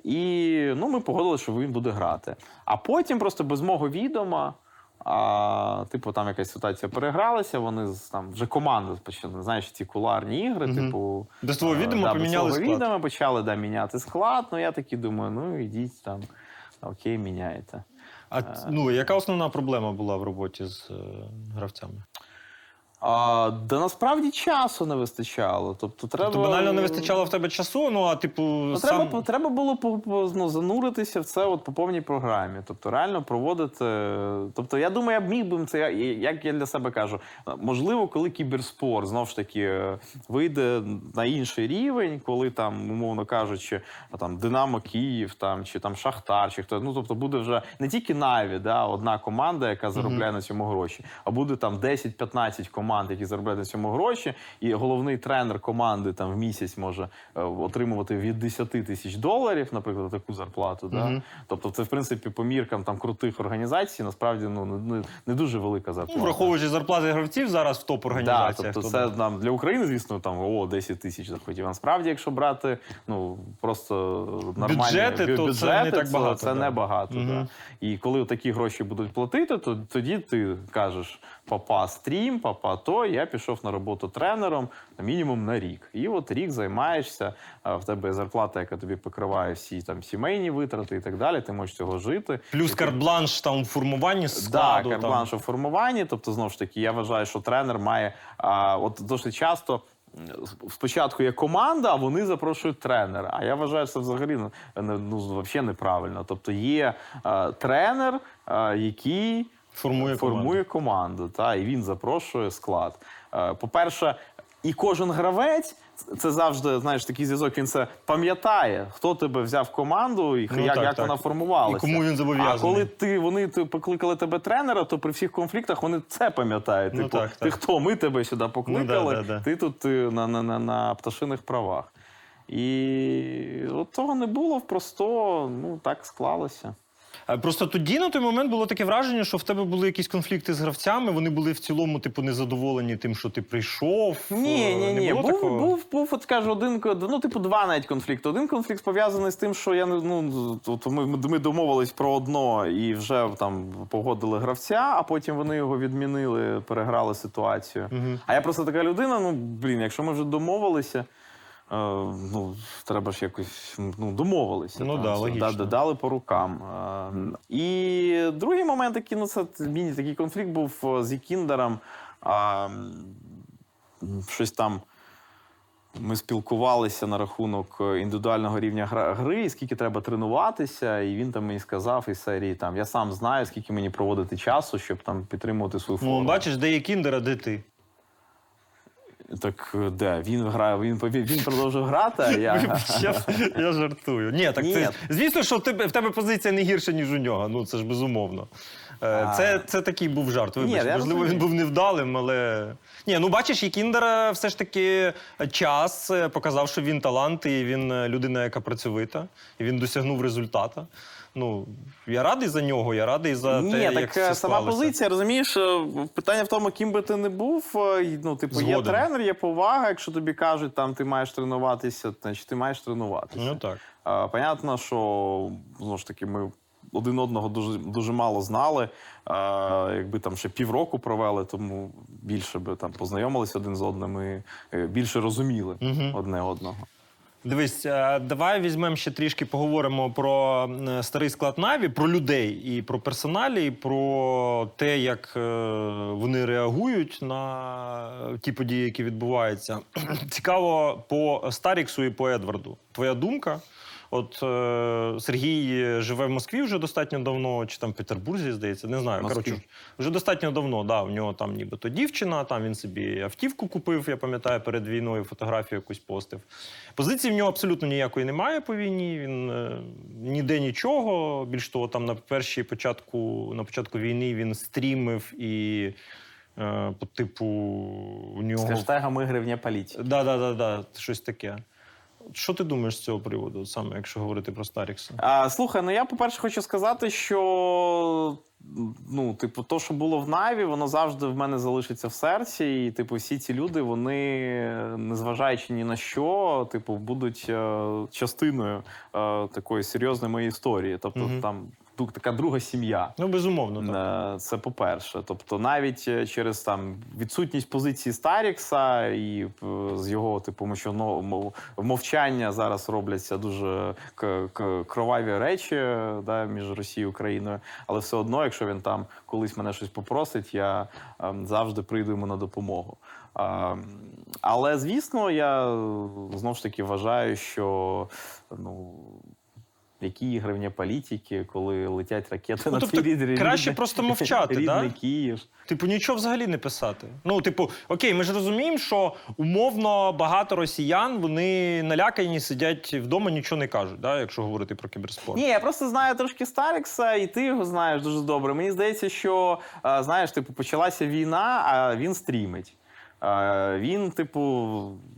І ну, ми погодилися, що він буде грати. А потім просто без мого відома. А, типу, там якась ситуація перегралася, вони там вже команди почали, знаєш, ці куларні ігри, Мгм. типу. Без твого е, відома да, поміняли свого склад. відома почали да, міняти склад. Ну я такий думаю, ну ідіть там. окей, міняєте. А ну, яка основна проблема була в роботі з е, гравцями? А, да насправді часу не вистачало. Тобто, треба... Тобто банально не вистачало в тебе часу, ну а типу, Ну, сам... треба, треба було по- по- ну, зануритися в це от по повній програмі. Тобто, реально проводити. Тобто, я думаю, я б міг би це, як я для себе кажу, можливо, коли кіберспорт знов ж таки е, вийде на інший рівень, коли там, умовно кажучи, там Динамо Київ там, чи там Шахтар, чи хто. Ну, тобто буде вже не тільки Наві, да, одна команда, яка заробляє на цьому гроші, а буде там 10-15 команд, які заробляють на цьому гроші, і головний тренер команди там в місяць може е, отримувати від 10 тисяч доларів, наприклад, таку зарплату. Да? Тобто, це в принципі по міркам там крутих організацій, насправді ну не, не дуже велика зарплата. Ну, враховуючи зарплати гравців зараз в топ Да, тобто це нам для України, звісно, там о 10 тисяч заходів. А насправді, якщо брати ну просто нормальні Бюджети, бю- то це не так багато, Це да. не багато. Да. І коли такі гроші будуть платити, то тоді ти кажеш: папа стрім, папа то я пішов на роботу тренером на мінімум на рік. І от рік займаєшся. В тебе зарплата, яка тобі покриває всі там сімейні витрати і так далі. Ти можеш цього жити. Плюс карт-бланш там в формуванні Да, складу. там. карт-бланш у формуванні. Тобто, знову ж таки, я вважаю, що тренер має а, от досить часто. Спочатку є команда, а вони запрошують тренера. А я вважаю, що це взагалі ну, ну, взагалі неправильно. Тобто є е, тренер, е, який Формує формує команду, та, і він запрошує склад. Е, По-перше, і кожен гравець. Це завжди знаєш такий зв'язок. Він це пам'ятає, хто тебе взяв в команду і Ну, як, так, як так. вона формувалася. І кому він зобов'язаний. А коли ти вони ти покликали тебе тренера, то при всіх конфліктах вони це пам'ятають. Ну, типу, так, ти хто? Ми тебе сюди покликали, да, да, да. ти тут е, на, на, на, на пташиних правах. І от того не було просто, ну так склалося. А Просто тоді на той момент було таке враження, що в тебе були якісь конфлікти з гравцями. Вони були в цілому, типу, незадоволені тим, що ти прийшов. Ні, Е, ні, не ні. було Був, такого? був, був, от скажу, один ну, типу, два навіть конфлікти. Один конфлікт пов'язаний з тим, що я ну от ми, ми домовились про одно і вже там погодили гравця, а потім вони його відмінили, переграли ситуацію. А я просто така людина. Ну блін, якщо ми вже домовилися. Е, Ну, треба ж якось ну, домовилися. Ну да, логічно. да- дали по рукам. Е, І другий момент, який ну, це міні такий конфлікт був е, з Ікіндером. А, щось там. Ми спілкувалися на рахунок індивідуального рівня гри, і скільки треба тренуватися, і він там мені сказав із серії там я сам знаю, скільки мені проводити часу, щоб там підтримувати свою форму. Ну, бачиш, де є кіндер, а де ти. Так е, де? Він грає, він, він, продовжив грати, а я. Я, я жартую. Ні, так Ні. це звісно, що в тебе, в тебе позиція не гірша, ніж у нього. Ну це ж безумовно. Е, Це, це такий був жарт. Вибач. Ні, Можливо, розумію. він був невдалим, але. Ні, ну бачиш, і Кіндера все ж таки час е, показав, що він талант, і він е, людина, яка працьовита, і він досягнув результата. Ну, я радий за нього, я радий за Ні, те, як так все е, сама склалося. позиція, розумієш, е, питання в тому, ким би ти не був. е, Ну, типу, є тренер, є повага. Якщо тобі кажуть, там ти маєш тренуватися, значить ти маєш тренуватися. Ну так. А, Понятно, що знову ж таки ми один одного дуже дуже мало знали. А, якби там ще півроку провели, тому більше би там познайомилися один з одним і е, більше розуміли одне одного. Дивись, е, давай візьмемо ще трішки поговоримо про е, старий склад Наві, про людей і про персоналі, і про те, як е, вони реагують на ті події, які відбуваються. Цікаво по Старіксу і по Едварду. Твоя думка? От е, Сергій живе в Москві вже достатньо давно, чи там в Петербурзі, здається, не знаю. Москві. Коротше, вже достатньо давно. Да, в нього там нібито дівчина, там він собі автівку купив, я пам'ятаю, перед війною фотографію якусь постив. Позиції в нього абсолютно ніякої немає по війні. Він е, ніде нічого. Більш того, там на першій початку, на початку війни він стрімив і е, по типу у З нього. хештегом ігри вне політики. Да, да, да, да, щось таке. Що ти думаєш з цього приводу, саме якщо говорити про Старікса? А, слухай, ну я, по-перше, хочу сказати, що ну, типу, то, що було в Наві, воно завжди в мене залишиться в серці. І, типу, всі ці люди, вони, незважаючи ні на що, типу, будуть е, частиною е, такої серйозної моєї історії. Тобто, угу. там така друга сім'я. Ну, безумовно, так. Е, Це по-перше. Тобто, навіть е, через там відсутність позиції Старікса і е, з його типу, що ну, мовчання зараз робляться дуже кроваві речі да, між Росією і Україною. Але все одно, якщо він там колись мене щось попросить, я е, завжди прийду йому на допомогу. Але звісно, я знову ж таки вважаю, що ну. Які ігри вне політики, коли летять ракети Ну, на тобто твій рідний- краще просто мовчати, рідний да? Київ. Типу, нічого взагалі не писати. Ну, типу, окей, ми ж розуміємо, що умовно багато росіян вони налякані, сидять вдома, нічого не кажуть, да, якщо говорити про кіберспорт. Ні, я просто знаю трошки Старікса, і ти його знаєш дуже добре. Мені здається, що знаєш, типу, почалася війна, а він стрімить. Він, типу,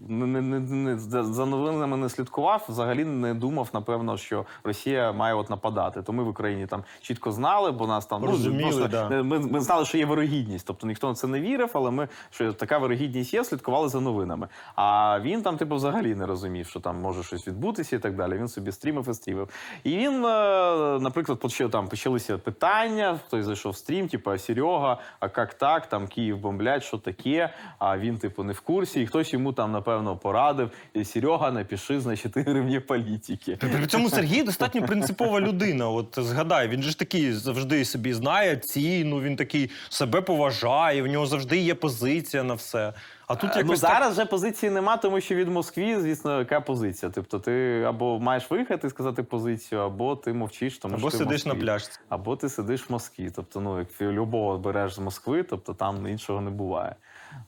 не, не, не, за новинами не слідкував, взагалі не думав, напевно, що Росія має от нападати. То ми в Україні там чітко знали, бо нас там Розуміли, да. е, ми, ми знали, що є вирогідність. Тобто ніхто в це не вірив, але ми що така вирогідність є, слідкували за новинами. А він там, типу, взагалі не розумів, що там може щось відбутися і так далі. Він собі стрімив і стрімив. І він, е, наприклад, почав там почалися питання. Хтось зайшов в стрім, типу, Серега, а як так? Там Київ бомблять, що таке? А він, типу, не в курсі. І хтось йому там, напевно, порадив. І, Серега, напиши, значить, гривні політики. При цьому Сергій достатньо принципова людина. От згадай, він же ж такий завжди собі знає ціну, він такий себе поважає, в нього завжди є позиція на все. А тут ну, якось так... зараз вже позиції нема, тому що від Москві, звісно, яка позиція. Тобто, ти або маєш виїхати і сказати позицію, або ти мовчиш, тому або що ти в сидиш на пляжці. Або ти сидиш в Москві. Тобто, ну, як любого береш з Москви, тобто там іншого не буває.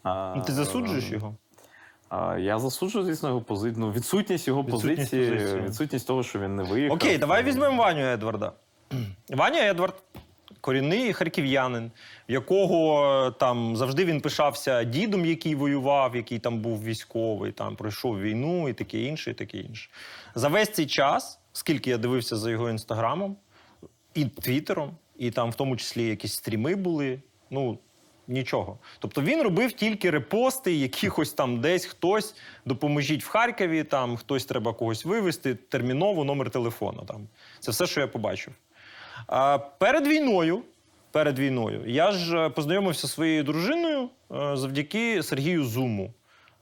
А, Ну, ти засуджуєш його? Я засуджую, звісно, його позицію. Ну, відсутність його Відсутність позиції, позиції. відсутність того, що він не виїхав. Окей, давай візьмемо Ваню Едварда. Ваня Едвард корінний харків'янин, в якого е, там завжди він пишався дідом, який воював, який там був військовий, там пройшов війну і таке інше, і таке інше. За весь цей час, скільки я дивився за його інстаграмом і твіттером, і там в тому числі якісь стріми були. Ну, Нічого. Тобто він робив тільки репости, якихось там десь хтось допоможіть в Харкові, там хтось треба когось вивезти, терміново номер телефону. Там. Це все, що я побачив. А, перед війною, перед війною я ж е, познайомився зі своєю дружиною е, завдяки Сергію Зуму.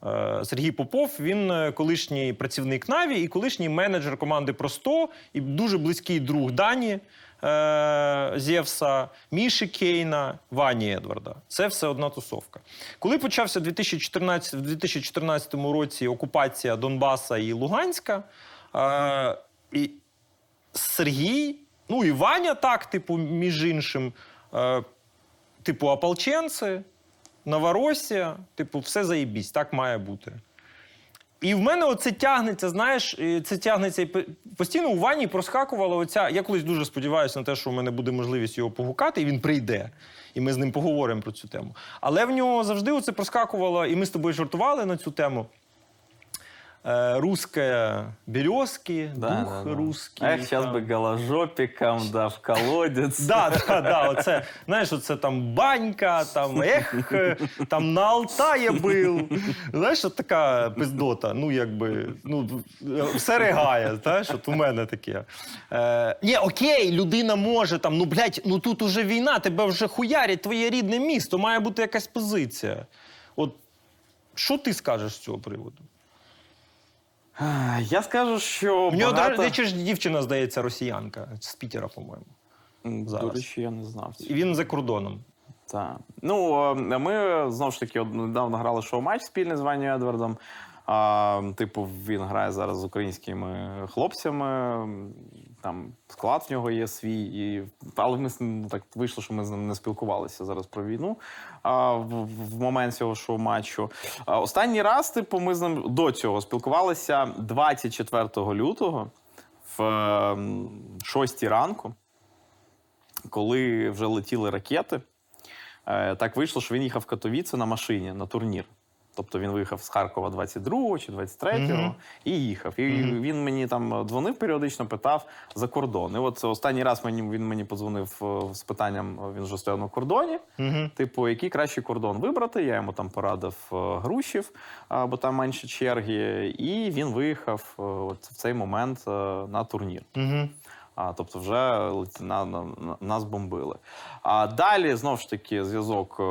Е, Сергій Попов, він колишній працівник Наві і колишній менеджер команди Просто і дуже близький друг Дані е, Зєвса, Міші Кейна, Вані Едварда. Це все одна тусовка. Коли почався 2014, в 2014 році окупація Донбаса і Луганська, е, і Сергій, ну і Ваня так, типу, між іншим, е, типу, ополченці, Новоросія, типу, все заєбісь, так має бути. І в мене оце тягнеться, знаєш, це тягнеться і постійно у Вані проскакувала оця. Я колись дуже сподіваюся на те, що у мене буде можливість його погукати, і він прийде. І ми з ним поговоримо про цю тему. Але в нього завжди оце проскакувало, і ми з тобою жартували на цю тему. Е, русське березки, Да, дух да, да. русський. Ех, зараз би голожопіком, да, в колодець. Да, да, да, оце, знаєш, оце там банька, там ех, там на Алтаї був. Знаєш, от така пиздота, ну якби, ну, все ригає, знаєш, от у мене таке. Е, ні, окей, людина може там, ну блядь, ну тут уже війна, тебе вже хуярять, твоє рідне місто, має бути якась позиція. От що ти скажеш з цього приводу? Я скажу, що У нього, багато... до речі, ж дівчина, здається, росіянка з Пітера, по-моєму. Зараз. До речі, я не знав. І він за кордоном. Так. Ну, ми знову ж таки недавно грали шоу-матч спільний з Ванією Едвардом. А, типу, він грає зараз з українськими хлопцями. Там склад в нього є свій, і... але ми ну, так вийшло, що ми з ним не спілкувалися зараз про війну а, в, в момент цього шоу-матчу. А, останній раз, типу, ми з ним до цього спілкувалися 24 лютого в е, 6 ранку коли вже летіли ракети, е, так вийшло, що він їхав в Катовіце на машині на турнір. Тобто він виїхав з Харкова 22-го чи 23-го Мгм. і їхав. І він мені там дзвонив періодично, питав за кордон. І от останній раз мені він мені подзвонив е, з питанням: він вже стояв на кордоні. Угу. Типу, який кращий кордон вибрати? Я йому там порадив е, Грушів, бо там менше черги. І він виїхав е, от в цей момент е, на турнір. Угу. А, тобто вже на, на, на- нас бомбили. А далі знову ж таки зв'язок е,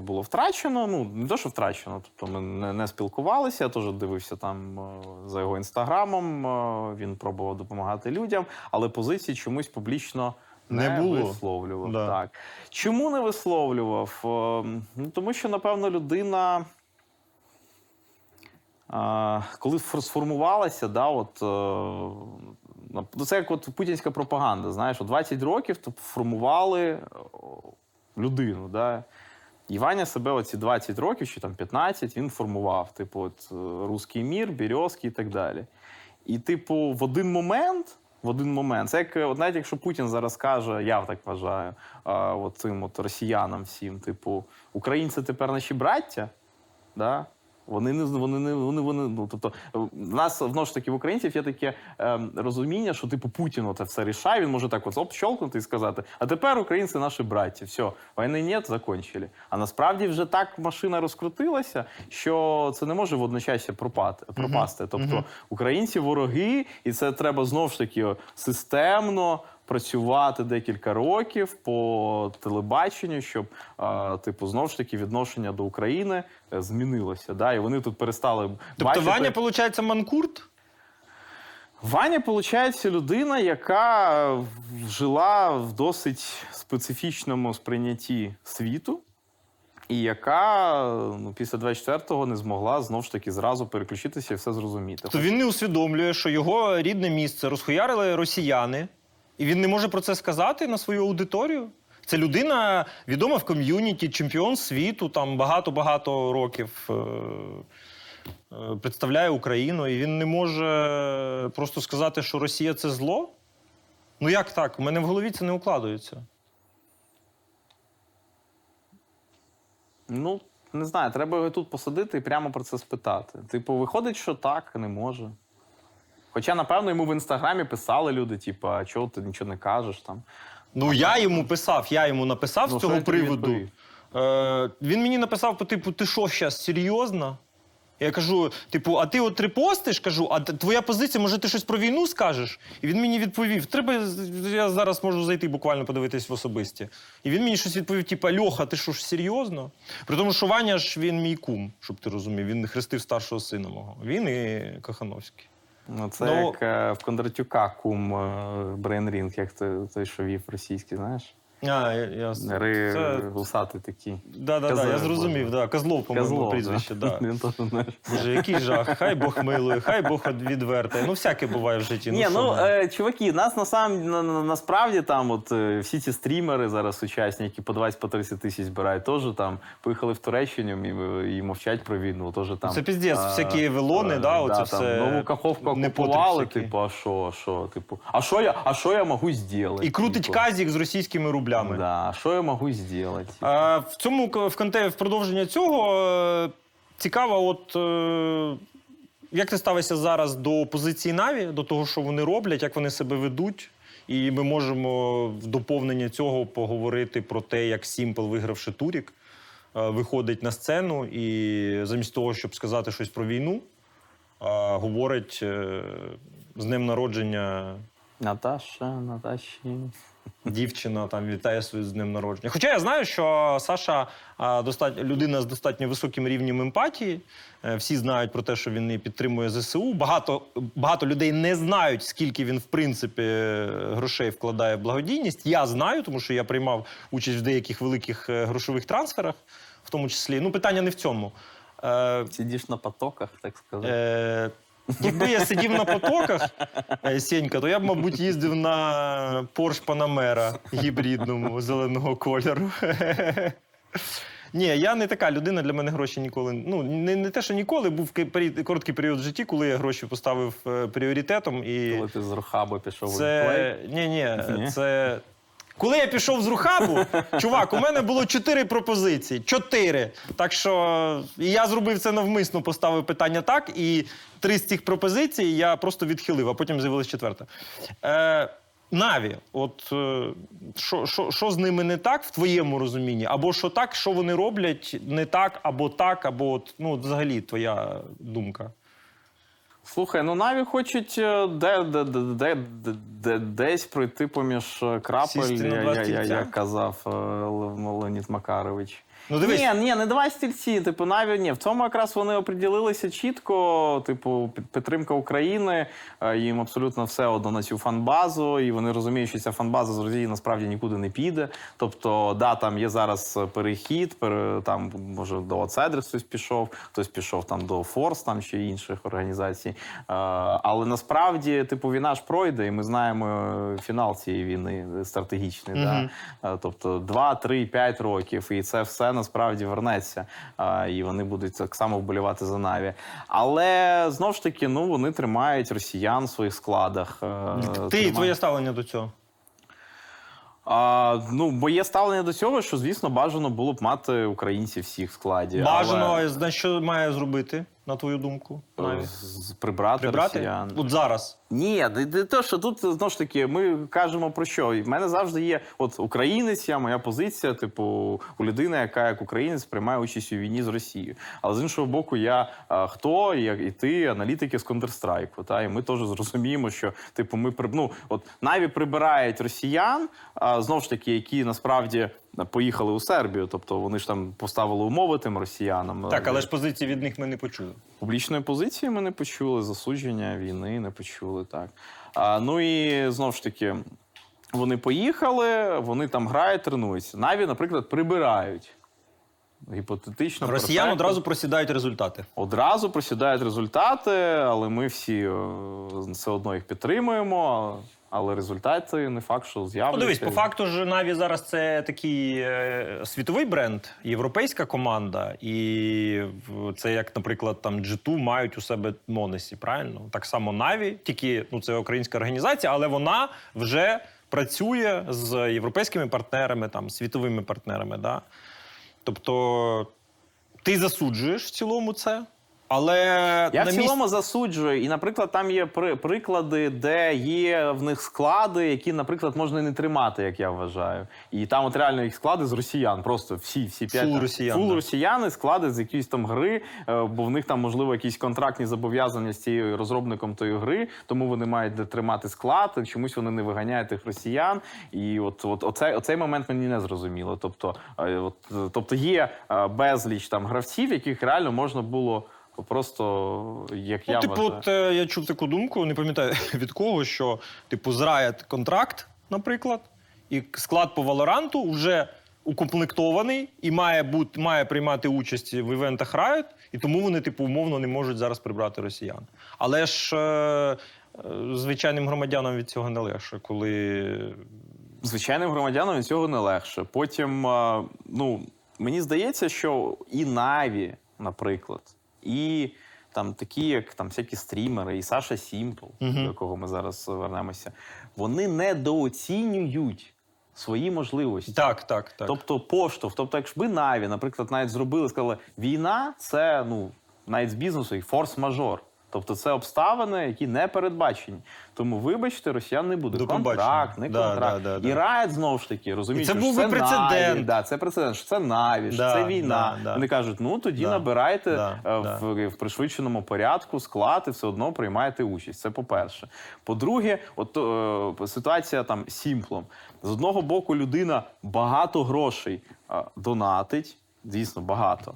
було втрачено. Ну не то, що втрачено, тобто ми не, не спілкувалися. Я теж дивився там е, за його інстаграмом. е, Він пробував допомагати людям, але позиції чомусь публічно Не не, було. висловлював. Да. Так. Чому не висловлював? Ну, тому що, напевно, людина. Коли сформувалася, да, от, це як от путінська пропаганда. Знаєш, от 20 років то формували людину. Да. І себе оці 20 років чи там 15 він формував. Типу, от, е, руський мір, Березкий і так далі. І, типу, в один момент. В один момент, це як е, от навіть якщо Путін зараз каже, я так вважаю, от цим от росіянам всім, типу, українці тепер наші браття, да? Вони не вони не вони вони. Ну тобто, в нас вновь ж таки в українців є таке е, розуміння, що типу Путін це все рішає. Він може так от оп, щолкнути і сказати: а тепер українці наші браті. Все, війни нет, закончили. А насправді вже так машина розкрутилася, що це не може водночас пропати, пропасти. Тобто українці вороги, і це треба знов ж таки системно працювати декілька років по телебаченню, щоб а, типу знов ж таки відношення до України е, змінилося. Да? І вони тут перестали Тобто бачити. Ваня, виходить, манкурт? Ваня, виходить, людина, яка жила в досить специфічному сприйнятті світу, і яка ну, після 24-го не змогла знов ж таки зразу переключитися і все зрозуміти. То він не усвідомлює, що його рідне місце розхуярили росіяни, і він не може про це сказати на свою аудиторію. Це людина відома в ком'юніті, чемпіон світу, там багато-багато років е, е, представляє Україну, і він не може просто сказати, що Росія це зло. Ну як так? У мене в голові це не укладується. Ну, не знаю, треба його тут посадити і прямо про це спитати. Типу, виходить, що так, не може. Хоча, напевно, йому в інстаграмі писали люди, типу, а чого ти нічого не кажеш там. Ну, я йому писав, я йому написав Ну, з цього приводу. Е, він мені написав по типу: ти що зараз серйозно? Я кажу: типу, а ти от репостиш? Кажу, а твоя позиція, може, ти щось про війну скажеш? І він мені відповів: треба, я зараз можу зайти буквально подивитись в особисті. І він мені щось відповів: типу, Льоха, ти що ж серйозно? При тому, що Ваня ж він мій кум, щоб ти розумів. Він хрестив старшого сина мого. Він і Кохановський. Ну, це Ну- як е, в Кондратюка кум Брейн Рінг, як той, той, що вів російський, знаєш? А, я, я... Ри Це... гусатий такий. Да, да, да, я зрозумів, да. Козлов, по-моєму, Козлов, прізвище, да. Він теж, знаєш. Боже, який жах. Хай Бог милує, хай Бог відвертає. Ну, всяке буває в житті. Ні, що ну е, чуваки, нас на сам на, на- насправді там, от е, всі ці стрімери зараз сучасні, які по 20 по 30 тисяч збирають, теж там поїхали в Туреччину і, і мовчать про війну. Теж там Це піздець, е, всякі Вавилони, е, да, оце все Нову каховку окупували, типу, а що, а що, типу, а що я, а що я можу зробити? І крутить Типу, казік з російськими рублями. Да, що я можу зробити? А, в цьому в конте в продовження цього е, цікаво, от е, як ти ставишся зараз до позиції Наві, до того, що вони роблять, як вони себе ведуть. І ми можемо в доповнення цього поговорити про те, як Сімпл, вигравши Турік, е, виходить на сцену і замість того, щоб сказати щось про війну, говорить з днем народження Наташа, Наташі. Дівчина там вітає свою з днем народження. Хоча я знаю, що Саша а, достать, людина з достатньо високим рівнем емпатії. Е, Всі знають про те, що він і підтримує ЗСУ. Багато, багато людей не знають, скільки він в принципі е, грошей вкладає в благодійність. Я знаю, тому що я приймав участь в деяких великих е, грошових трансферах, в тому числі. Ну, питання не в цьому. Сидиш на потоках, так сказати. Якби я сидів на потоках, е, Сенька, то я б, мабуть, їздив на Porsche Panamera гібридному зеленого кольору. Ні, я не така людина, для мене гроші ніколи. Ну, не, не те, що ніколи, був короткий період в житті, коли я гроші поставив е, пріоритетом. І Коли ти з Рухаба пішов у це. Ні, ні, Ні? це. Коли я пішов з Рухабу, чувак, у мене було чотири пропозиції. Чотири. Так що і я зробив це навмисно, поставив питання так, і три з цих пропозицій я просто відхилив, а потім з'явилась четверта. Е, Наві, от е, що, що, що з ними не так в твоєму розумінні? Або що так, що вони роблять не так, або так, або от, ну, взагалі твоя думка. Слухай, ну Наві хочуть е, де, де, де, де, де, де- десь пройти поміж е, крапель, я, я, я, я, як казав е, Леонід Макарович. Ну, дивись. Ні, ні, не два стільці. Типу, NAVI, ні, в цьому якраз вони оприділилися чітко. Типу, підтримка України, е, їм абсолютно все одно на цю фанбазу, і вони розуміють, що ця фанбаза з Росії насправді нікуди не піде. Тобто, да, там є зараз перехід, пере, там може до Outsiders хтось пішов, хтось пішов там до forZe там чи інших організацій. Е, але насправді, типу, війна ж пройде, і ми знаємо е, фінал цієї війни стратегічний. Да? Е, Тобто 2, 3, 5 років, і це все насправді вернеться. І вони будуть так само вболівати за Наві. Але знову ж таки, ну вони тримають росіян в своїх складах. е, Ти і твоє ставлення до цього. А, ну, моє ставлення до цього, що звісно бажано було б мати українців всіх в складі. Бажано, але, що має зробити, на твою думку? е, Наві? прибрати, Прибрати? росіян. От зараз. Ні, не, не те, що тут знову ж таки ми кажемо про що. І в мене завжди є от українець, я моя позиція, типу, у людини, яка як українець приймає участь у війні з Росією. Але з іншого боку, я а, хто як і ти, аналітики з Counter-Strike, Та і ми теж зрозуміємо, що типу ми ну, от наві прибирають росіян, а, знову ж таки, які насправді. Поїхали у Сербію, тобто вони ж там поставили умови тим росіянам. Так, але ж позиції від них ми не почули. Публічної позиції ми не почули, засудження війни не почули. Так. А, ну і знову ж таки, вони поїхали, вони там грають, тренуються. Наві, наприклад, прибирають. Гіпотетично. Росіян перфектно. одразу просідають результати. Одразу просідають результати, але ми всі е, все одно їх підтримуємо. Але результати не факт, що Ну, з'являться. дивись, по факту ж Наві зараз це такий е, світовий бренд, європейська команда, і це як, наприклад, там G2 мають у себе Монесі, правильно? Так само Наві, тільки ну це українська організація, але вона вже працює з європейськими партнерами, там світовими партнерами. Да? Тобто ти засуджуєш в цілому це, але Я в цілому засуджую. І, наприклад, там є при, приклади, де є в них склади, які, наприклад, можна не тримати, як я вважаю. І там от реально їх склади з росіян. Просто всі, всі п'ять Full росіян, full да. росіяни, склади з якоїсь там гри, е, бо в них там можливо якісь контрактні зобов'язання з цією розробником тої гри, тому вони мають де тримати склад. і Чомусь вони не виганяють тих росіян. І от, от оцей, оцей момент мені не зрозуміло. Тобто, е, от, е, тобто є безліч там гравців, яких реально можна було. Просто як Ну, я типу, вважаю. от, е, я чув таку думку, не пам'ятаю від кого, що типу з контракт, наприклад, і склад по Валоранту вже укомплектований і має бути, має приймати участь в івентах Riot, і тому вони, типу, умовно не можуть зараз прибрати росіян. Але ж е, е, звичайним громадянам від цього не легше, коли Звичайним громадянам від цього не легше. Потім, а, ну, мені здається, що і Наві, наприклад, і там такі, як там всякі стрімери, і Саша Сімпл, до якого ми зараз вернемося, вони недооцінюють свої можливості. так, так, так. Тобто поштовх. Тобто, якби Наві, наприклад, навіть зробили, сказали, війна це ну навіть з бізнесу і форс-мажор. Тобто це обставини, які не передбачені. Тому, вибачте, росіян не буде. Контракт, не Да, контракт. да, да, і. Riot, знову ж таки, розумієте, це що був це прецедент. Наві, да, це прецедент, що це Наві, що Да, це війна. да, да. Вони кажуть, ну тоді Да, набирайте да, е, да. в, в пришвидшеному порядку склад і все одно приймаєте участь. Це по-перше. По-друге, от е, ситуація там Сімплом. З одного боку, людина багато грошей е, донатить, звісно, багато.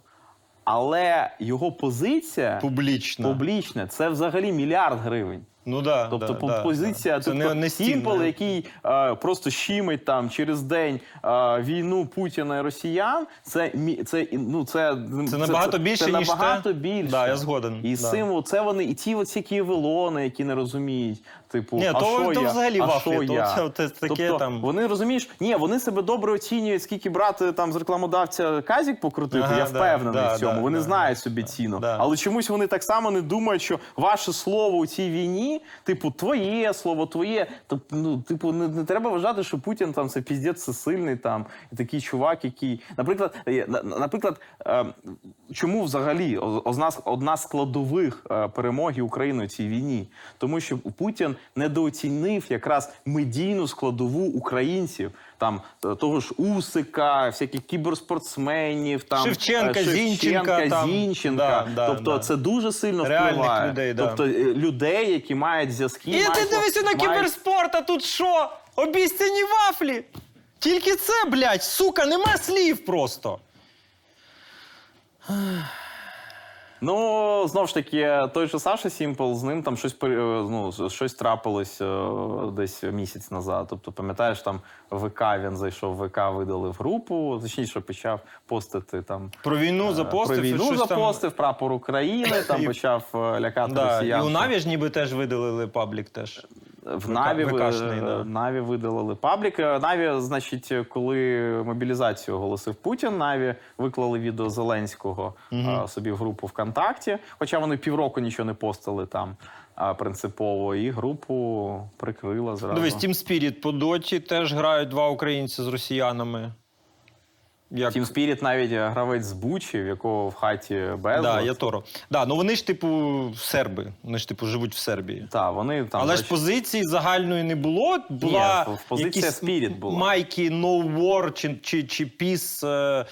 Але його позиція Публічно. публічна це взагалі мільярд гривень. Ну да, Тобто да, позиція да. Тобто, не, Сімпл, який е, просто щимить там через день е, війну Путіна і росіян. Це це ну це Це набагато більше, це ніж набагато те. більше. Да, я згоден, І да. символ, це вони, і ті оці києвелони, які не розуміють. Типу, Ні, а то- що то я? взагалі а що то я? це- це таке тобто, там- Вони розумієш, ні, вони себе добре оцінюють, скільки брати там з рекламодавця казік покрутити. Ага, я впевнений да, в цьому. да, вони да, знають собі да, ціну. да. Але чомусь вони так само не думають, що ваше слово у цій війні типу, твоє слово, твоє. Тобто, ну, типу, не, не треба вважати, що Путін там це піздець всесильний там і такий чувак, який, наприклад, е, на- на- наприклад, е, чому взагалі одна, з- складових е, перемоги України у цій війні? Тому що Путін недооцінив якраз медійну складову українців. Там е, того ж Усика, всяких кіберспортсменів, там Шевченка, е, Зінченка, там. Зінченка. Да, тобто да. це дуже сильно Реальних впливає. людей, да. тобто е, людей, які мають зв'язки. І ти мають- дивишся на мають- кіберспорт, а тут що? Обіцяні вафлі. Тільки це, блядь, сука, нема слів просто. Ну, знову ж таки, той же Саша s1mple, з ним там щось е, ну, щось трапилось е, десь місяць назад. Тобто, пам'ятаєш, там ВК він зайшов ВК, видалив групу, точніше почав постити там. Про війну е, запостив. Про війну щось там- прапор України, там почав лякати Да, і у навіж, NAVI ж ніби теж видалили паблік теж. В NAVI, да. NAVI видалили паблік. Е, Наві, значить, коли мобілізацію оголосив Путін, NAVI виклали відео Зеленського а, собі в групу ВКонтакті. Хоча вони півроку нічого не постили там а, принципово, і групу прикрила зразу. Дивись, Team Spirit по доті теж грають два українці з росіянами. Як... Team Spirit навіть е, гравець з Бучі, в якого в хаті безлад. Да, Yatoro. Да, ну вони ж, типу, серби. Вони ж, типу, живуть в Сербії. Та, вони там. Але ж позиції загальної не було. Була в- позиція якісь Spirit була. майки No War чи, чи, чи Peace,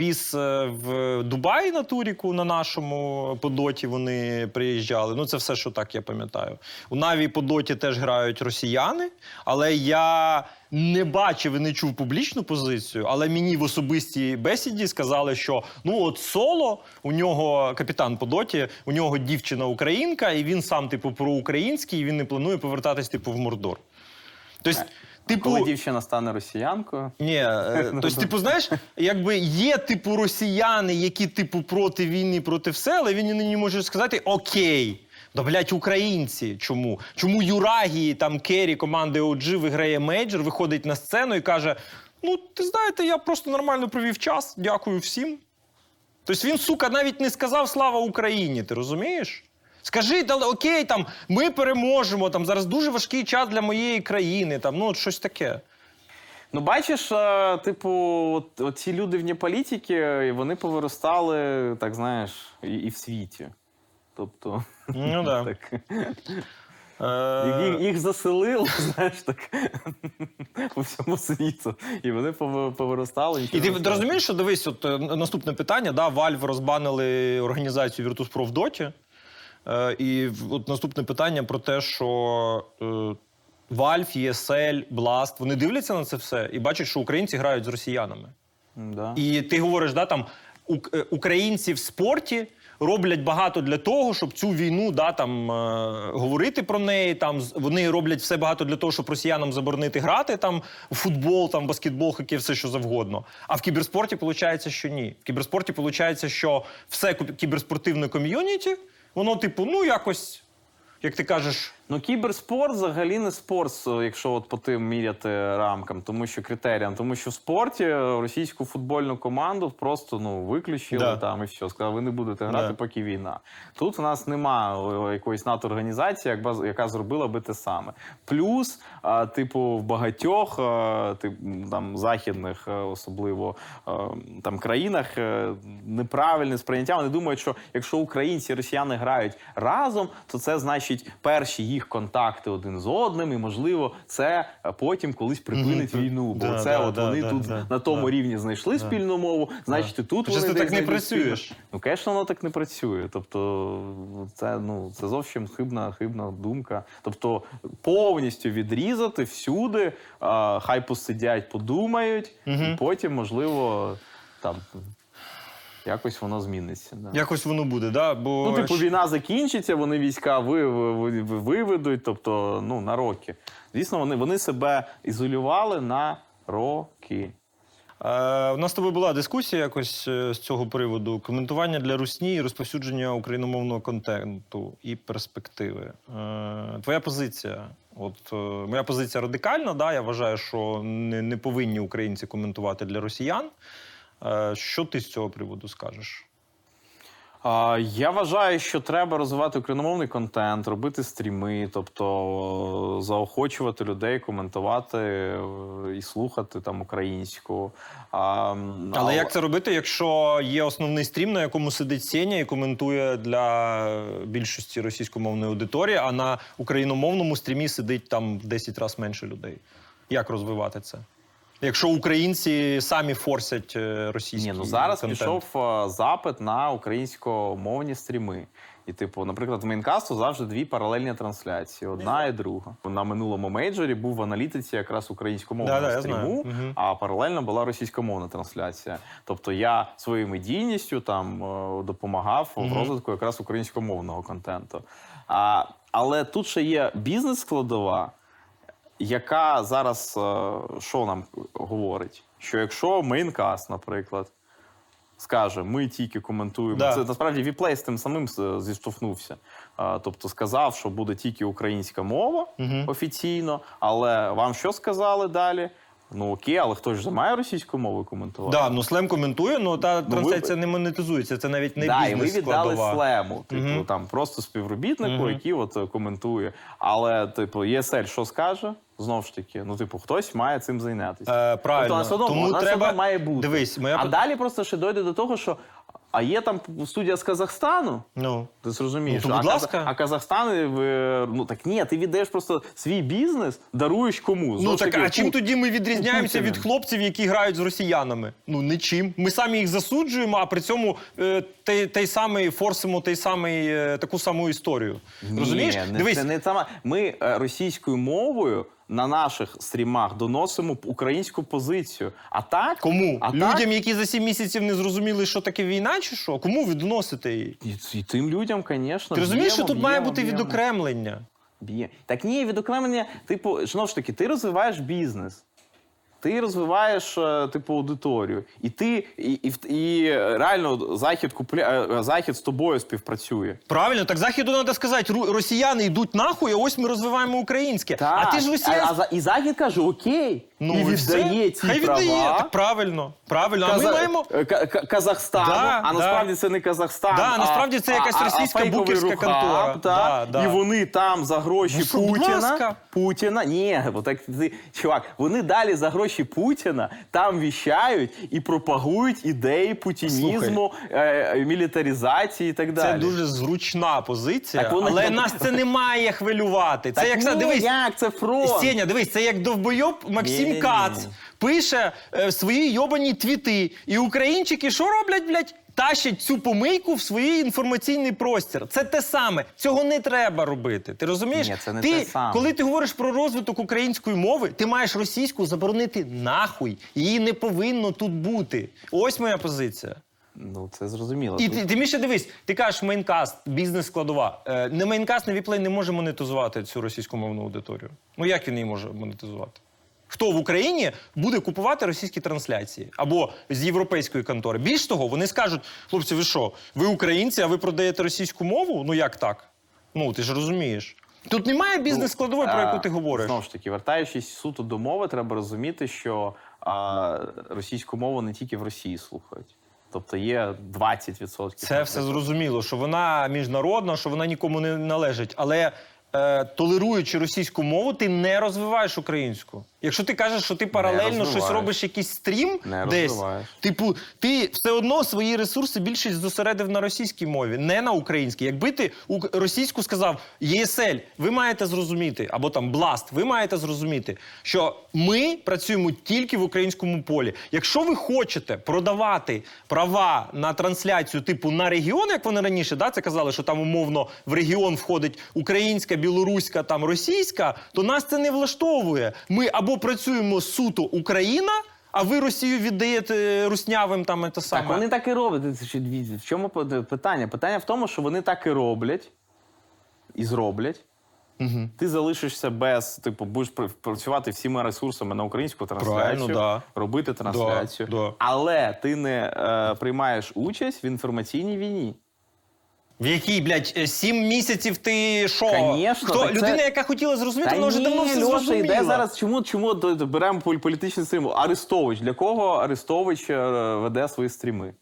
е, Peace е, в Дубаї на Туріку на нашому по доті вони приїжджали. Ну, це все, що так я пам'ятаю. У Наві по доті теж грають росіяни, але я не бачив і не чув публічну позицію. Але мені в особистій бесіді сказали, що ну от соло, у нього капітан по доті, у нього дівчина українка, і він сам, типу, проукраїнський, і він не планує повертатись, типу, в Мордор. Тобто, типу, Коли дівчина стане росіянкою. ні, е, тобто, типу, знаєш, якби є типу росіяни, які типу проти війни, проти все, але він не може сказати окей. Да, блядь, українці. Чому? Чому Юрагії, там Керрі, команди OG виграє мейджор, виходить на сцену і каже: Ну, ти знаєте, я просто нормально провів час, дякую всім. Тобто він, сука, навіть не сказав слава Україні, ти розумієш? Скажи, та, окей, там, ми переможемо, там зараз дуже важкий час для моєї країни, там, ну, от щось таке. Ну, бачиш, е, типу, от, от ці люди вне політики, і вони повиростали, так знаєш, і, і в світі. Тобто, Ну, да. так, Е, їх, їх заселили, знаєш, так по всьому світу. І вони повиростали. І ти розумієш, що дивись, от е, наступне питання: да, Valve розбанили організацію Virtus.pro в Доті. Е, і от наступне питання про те, що е, Valve, ESL, Blast, вони дивляться на це все і бачать, що українці грають з росіянами. Да. І ти говориш, да, там е, українці в спорті роблять багато для того, щоб цю війну да, там, е, говорити про неї. Там, вони роблять все багато для того, щоб росіянам заборонити грати там, в футбол, там, баскетбол, хокей, все що завгодно. А в кіберспорті виходить, що ні. В кіберспорті виходить, що все кіберспортивне ком'юніті, воно, типу, ну якось, як ти кажеш, Ну, кіберспорт взагалі не спорт, якщо от по тим міряти рамкам, тому що критеріям, тому що в спорті російську футбольну команду просто ну виключили Да. там і все. Сказали, ви не будете грати, Да. поки війна. Тут у нас нема о, якоїсь НАТО організації, яка, зробила би те саме. Плюс, а, типу, в багатьох а, тип, там західних, особливо а, там країнах, е, неправильне сприйняття. Вони думають, що якщо українці і росіяни грають разом, то це значить перші їх контакти один з одним, і можливо, це е, потім колись припинить війну. Бо Да, це да, от да, вони да, тут да, на тому да. рівні знайшли спільну мову, значить, і тут Щось вони ти так не знайдуть спільну. працюєш. Ну, звісно, воно так не працює. Тобто, це ну це зовсім хибна, хибна думка. Тобто, повністю відрізати всюди, а, хай посидять, подумають, і потім, можливо, там якось воно зміниться. Да. якось воно буде, да? Бо Ну, типу, війна закінчиться, вони війська ви, ви, ви- ви- виведуть, тобто, ну, на роки. Звісно, вони, вони себе ізолювали на роки. Е, у нас з тобою була дискусія якось е, з цього приводу. Коментування для русні і розповсюдження україномовного контенту і перспективи. Е, твоя позиція. От е, моя позиція радикальна. Да? Я вважаю, що не, не повинні українці коментувати для росіян. Е, що ти з цього приводу скажеш? Я вважаю, що треба розвивати україномовний контент, робити стріми, тобто е, заохочувати людей, коментувати е, і слухати там українську. А, м, Але як це робити, якщо є основний стрім, на якому сидить Сеня і коментує для більшості російськомовної аудиторії, а на україномовному стрімі сидить там в 10 разів менше людей? Як розвивати це? Якщо українці самі форсять е, російський Ні, ну зараз контент. пішов е, запит на українськомовні стріми. І, типу, наприклад, в мейнкасту завжди дві паралельні трансляції: одна і друга. На минулому мейджорі був в аналітиці якраз українськомовного я стріму, а паралельно була російськомовна трансляція. Тобто я своєю медійністю там е, допомагав в розвитку якраз українськомовного контенту. А, але тут ще є бізнес-складова, яка зараз е, що нам говорить? Що якщо Maincast, наприклад, скаже, ми тільки коментуємо. Да. Це насправді WePlay з тим самим зіштовхнувся. Тобто сказав, що буде тільки українська мова офіційно, але вам що сказали далі? Ну окей, але хтось же має російську мову коментувати. Да, ну слем коментує, ну та трансляція не монетизується. Це навіть не да, і ми віддали складова. слему, типу Мгм. там просто співробітнику, Мгм. який от е, коментує. Але, типу, ЄСЛ що скаже? Знову ж таки, ну, типу, хтось має цим зайнятися. Е, правильно. Тобто, вона Тому треба- має бути. Дивись, моя а далі просто ще дойде до того, що а є там студія з Казахстану. Ну. Ти зрозумієш, Ну, то, будь а, ласка. а Казахстан, е, ну так ні, ти віддаєш просто свій бізнес, даруєш кому. Ну так, таки, а чим Пу- тоді ми відрізняємося від хлопців, які грають з росіянами? Ну нічим. Ми самі їх засуджуємо, а при цьому е, той, той самий форсимо той самий, е, таку саму історію. Розумієш? Не, Дивись, це не сама. Ми російською мовою на наших стрімах доносимо українську позицію. А так кому? А Людям, так, які за сім місяців не зрозуміли, що таке війна, чи що? Кому ви доносите її? і, і тим людям, звісно. Ти розумієш, що б'ємо, тут має бути б'ємо. відокремлення? Б'є. Так ні, відокремлення, типу, знову ж таки, ти розвиваєш бізнес. Ти розвиваєш е, типу аудиторію, і ти і, і, і реально захід купля е, захід з тобою співпрацює. Правильно, так західу треба сказати, росіяни йдуть нахуй, а ось ми розвиваємо українське. А ти ж росіян... а, а, і захід каже: Окей, Ну, і віддає ці Хай права. віддає. Так, правильно, правильно. А ми маємо. е, Ка- Ка- Казахстану, Да, а да. насправді це не Казахстан. Да, а, насправді це якась а- російська а букерська Рухаб, контора. та, Да, да. І вони там за гроші Ну що, Путіна. ласка. Путіна. Ні, бо так ти, чувак, вони далі за гроші Путіна там віщають і пропагують ідеї путінізму, е, мілітаризації і так далі. Це дуже зручна позиція, Так вони- але нас це не має хвилювати. Це Так як ні, дивись, як це фронт? Сеня, дивись, це як довбойоб Максим Ні-ні-ні. Кац пише е, свої йобані твіти. І українчики що роблять, блядь? Тащать цю помийку в свій інформаційний простір. Це те саме. Цього не треба робити. Ти розумієш? Ні, це не ти, те саме. Коли ти говориш про розвиток української мови, ти маєш російську заборонити нахуй. Її не повинно тут бути. Ось моя позиція. Ну це зрозуміло. І Тут- ти, ти Міша, дивись, ти кажеш Maincast, бізнес складова. Е, не Maincast, не WePlay не може монетизувати цю російськомовну аудиторію. Ну як він її може монетизувати? Хто в Україні буде купувати російські трансляції або з європейської контори? Більш того, вони скажуть: хлопці, ви що? Ви українці, а ви продаєте російську мову? Ну як так? Ну ти ж розумієш. Тут немає бізнес складової, про яку ти говориш. Знову ж таки, вертаючись суто до мови, треба розуміти, що а, російську мову не тільки в Росії слухають. Тобто є 20%. Це все зрозуміло, що вона міжнародна, що вона нікому не належить. Але е, толеруючи російську мову, ти не розвиваєш українську. Якщо ти кажеш, що ти паралельно щось робиш, якийсь стрім Не десь, типу, ти все одно свої ресурси більшість зосередив на російській мові, не на українській. Якби ти російську сказав ЄСЛ, ви маєте зрозуміти, або там Бласт, ви маєте зрозуміти, що ми працюємо тільки в українському полі. Якщо ви хочете продавати права на трансляцію, типу на регіон, як вони раніше да, це казали, що там умовно в регіон входить українська, білоруська, там російська, то нас це не влаштовує. Ми або працюємо суто Україна. А ви Росію віддаєте руснявим там те саме. Так, вони так і роблять. Це ще дві- В чому питання? Питання в тому, що вони так і роблять і зроблять. Угу. Ти залишишся без, типу, будеш працювати всіма ресурсами на українську трансляцію, да. робити трансляцію, да. але ти не е, приймаєш участь в інформаційній війні. В якій, блядь, е, сім місяців ти що? Конечно, Хто? так це- Людина, яка хотіла зрозуміти, вона вже давно все Льоша, зрозуміла. йде зараз. Чому, чому д- д- беремо полі- політичний стрім? Арестович. Для кого Арестович е, веде свої стріми?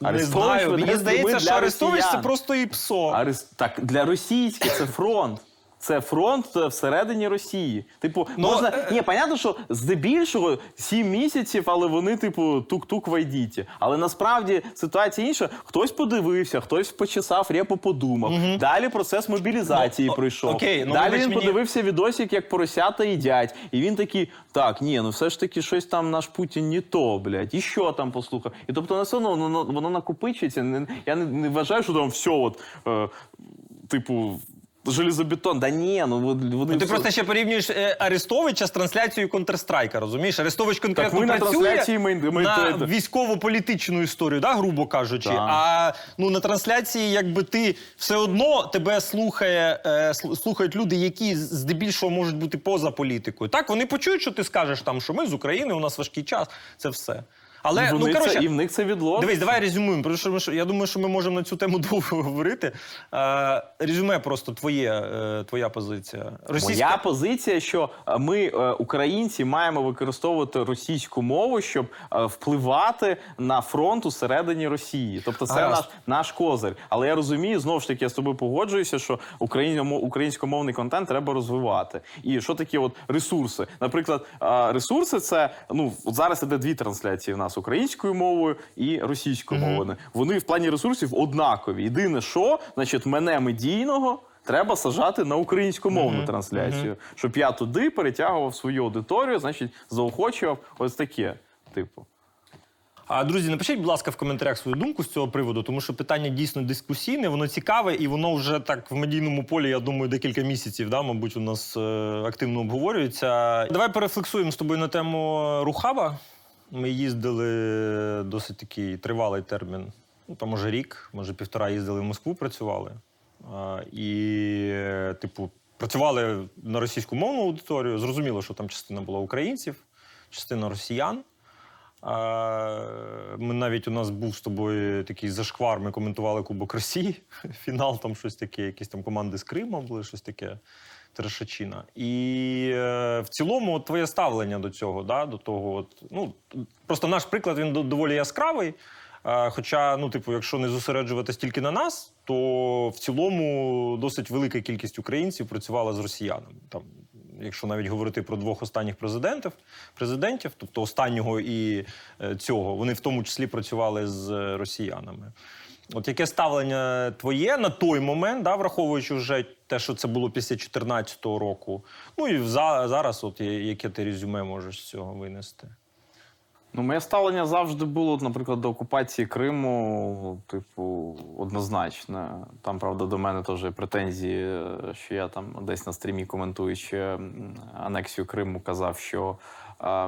Не Арестович знаю. веде Мені стріми здається, що для Арестович це росіян. просто і псо. Арес- Так, для російських це фронт. Це фронт е, всередині Росії. Типу, Ну, можна. е, Ні, понятно, що здебільшого 7 місяців, але вони, типу, тук-тук в айдіті. Але насправді ситуація інша. Хтось подивився, хтось почесав репу, подумав. Далі процес мобілізації Ну, пройшов. окей, ну, Далі він мені- подивився відосик, як поросята їдять. І він такий: так, ні, ну все ж таки щось там наш Путін не то, блядь. І що там послухав? І тобто воно все одно воно, воно накопичується. Не- Я не, не вважаю, що там все, от, е, типу. Железобетон, да ні, ну вони, вони Ну, ти все- просто ще порівнюєш е, Арестовича з трансляцією Counter-Strike, розумієш? Арестович конкретно ми на працює трансляції ми- ми- на ми- військово-політичну історію, да, грубо кажучи. Так. А ну, на трансляції, якби ти все одно тебе слухає, е, сл- слухають люди, які здебільшого можуть бути поза політикою. Так, вони почують, що ти скажеш там, що ми з України, у нас важкий час, це все. Але, вони ну, коротше, це, і в них це відлог. Дивись, давай резюмуємо. Тому що ми я думаю, що ми можемо на цю тему довго говорити. Е, резюме просто твоє, е, твоя позиція. Моя позиція, що е, ми, е, українці, маємо використовувати російську мову, щоб е, впливати на фронт усередині Росії. Тобто, це Гаразд. наш, наш козир. Але я розумію, знову ж таки, я з тобою погоджуюся, що українськомо- українськомовний контент треба розвивати. І що такі от ресурси? Наприклад, е, ресурси це ну зараз іде дві трансляції в нас українською мовою і російською мовою. Вони в плані ресурсів однакові. Єдине, що значить, мене медійного. Треба сажати на українськомовну трансляцію, щоб я туди перетягував свою аудиторію, значить, заохочував ось таке. Типу. А друзі, напишіть, будь ласка, в коментарях свою думку з цього приводу, тому що питання дійсно дискусійне, воно цікаве, і воно вже так в медійному полі, я думаю, декілька місяців, да, мабуть, у нас е, активно обговорюється. Давай перефлексуємо з тобою на тему Рухаба. Ми їздили досить такий тривалий термін. Ну, там, може, рік, може, півтора їздили в Москву, працювали. А, і, е, типу, працювали на російськомовну аудиторію. Зрозуміло, що там частина була українців, частина росіян. Ми навіть у нас був з тобою такий зашквар. Ми коментували Кубок Росії. Фінал там щось таке, якісь там команди з Криму були, щось таке. Трешачина. І е, в цілому, от твоє ставлення до цього, да, до того, от, ну, просто наш приклад він доволі яскравий. Е, Хоча, ну, типу, якщо не зосереджуватись тільки на нас, то в цілому досить велика кількість українців працювала з росіянами. Там, якщо навіть говорити про двох останніх президентів, президентів, тобто останнього і е, цього, вони в тому числі працювали з е, росіянами. От яке ставлення твоє на той момент, да, враховуючи вже те, що це було після 2014 року, ну і за, зараз, от яке ти резюме можеш з цього винести? Ну, моє ставлення завжди було, наприклад, до окупації Криму, типу, однозначне. Там, правда, до мене теж претензії, е, що я там десь на стрімі, коментуючи анексію Криму, казав, що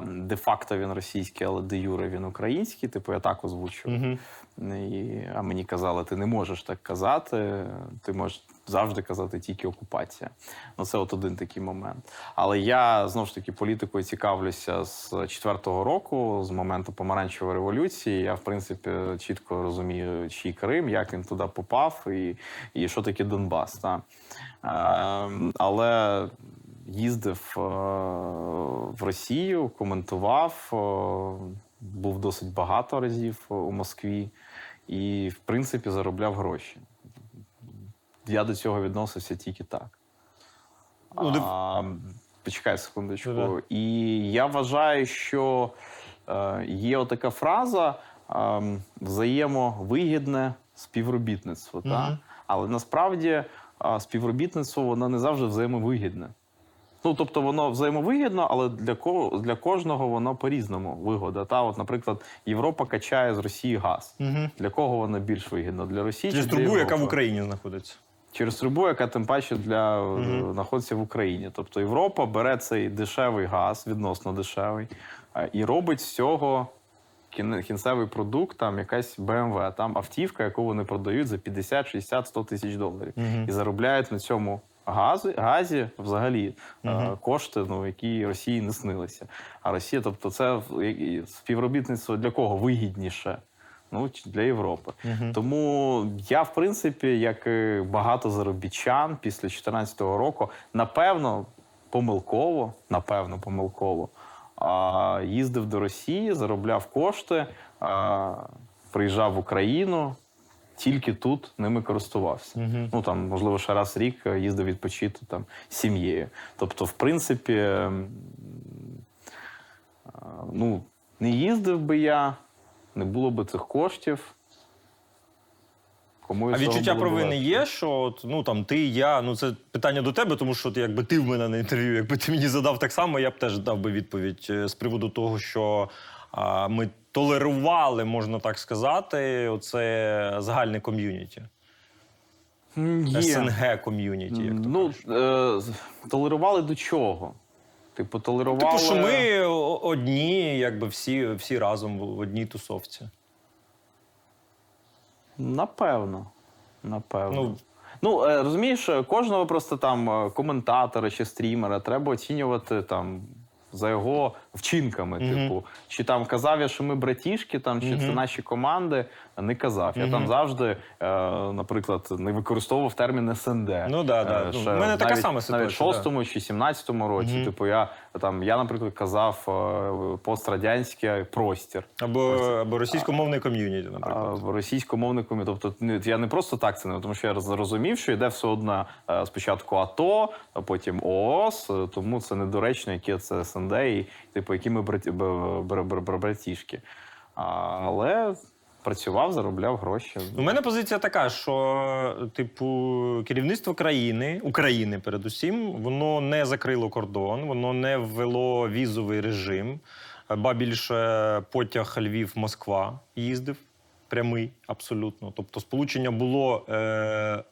де-факто він російський, але де юре він український. Типу, я так озвучив. І, а мені казали, ти не можеш так казати, ти можеш завжди казати тільки окупація. Ну, це от один такий момент. Але я знову ж таки політикою цікавлюся з четвертого року, з моменту помаранчевої революції. Я, в принципі, чітко розумію, чий Крим, як він туди попав, і, і що таке Донбас. Та. Е, але їздив е, в Росію, коментував, е, був досить багато разів у Москві і, в принципі, заробляв гроші. Я до цього відносився тільки так. Ну, А, почекай секундочку. Да-да. І я вважаю, що е, є отака фраза е, взаємовигідне співробітництво. Та? Але насправді е, співробітництво воно не завжди взаємовигідне. Ну, тобто воно взаємовигідно, але для кого для кожного воно по-різному вигода. Та, от, наприклад, Європа качає з Росії газ. Для кого воно більш вигідно? Для Росії Через чи для трубу, яка в Україні знаходиться. Через трубу, яка тим паче для е, знаходиться в Україні. Тобто Європа бере цей дешевий газ, відносно дешевий, е, і робить з цього кінцевий продукт, там якась BMW, там автівка, яку вони продають за 50, 60, 100 тисяч доларів. І заробляють на цьому газі, газі взагалі е, кошти, ну, які Росії не снилися. А Росія, тобто, це співробітництво для кого вигідніше? Ну, для Європи. Тому я, в принципі, як і багато заробітчан після 2014 року, напевно, помилково, напевно, помилково, а, їздив до Росії, заробляв кошти. А, приїжджав в Україну, тільки тут ними користувався. Ну там, можливо, ще раз рік е, їздив відпочити там сім'єю. Тобто, в принципі, ну, не їздив би я, не було би цих коштів. Кому А відчуття провини є, що от, ну там ти, я, ну це питання до тебе, тому що ти якби ти в мене на інтерв'ю. Якби ти мені задав так само, я б теж дав би відповідь е, з приводу того, що ми толерували, можна так сказати, оце загальне ком'юніті. Є. СНГ ком'юніті. Як то Ну, кажуть. е, толерували до чого? Типу, толерували. Типу, що ми одні, якби всі, всі разом в одній тусовці. Напевно. Напевно. Ну, Ну, е, розумієш, кожного просто там е, коментатора чи стрімера треба оцінювати там. За його вчинками, типу, чи там казав я, що ми братішки, там чи це наші команди, не казав. Я там завжди, е, наприклад, не використовував термін СНД. Ну, да, да. Е, Ну, ще в мене така навіть, сама навіть ситуація, в шостому чи сімнадцятому році. Типу, я там, я, наприклад, казав е, пострадянський простір. Або, або російськомовне ком'юніті, наприклад. в російськомовниками. Тобто, ну, я не просто так це не тому, що я зрозумів, що йде все одно е, спочатку АТО, а потім ООС, тому це недоречно, яке це СНД, і типу, які ми братішки. Але працював, заробляв гроші. У мене позиція така, що, типу, керівництво країни, України передусім, воно не закрило кордон, воно не ввело візовий режим. Ба більше потяг Львів-Москва їздив прямий, абсолютно. Тобто, сполучення було е,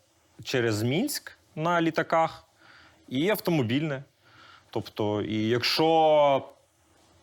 через Мінськ на літаках і автомобільне. Тобто, і якщо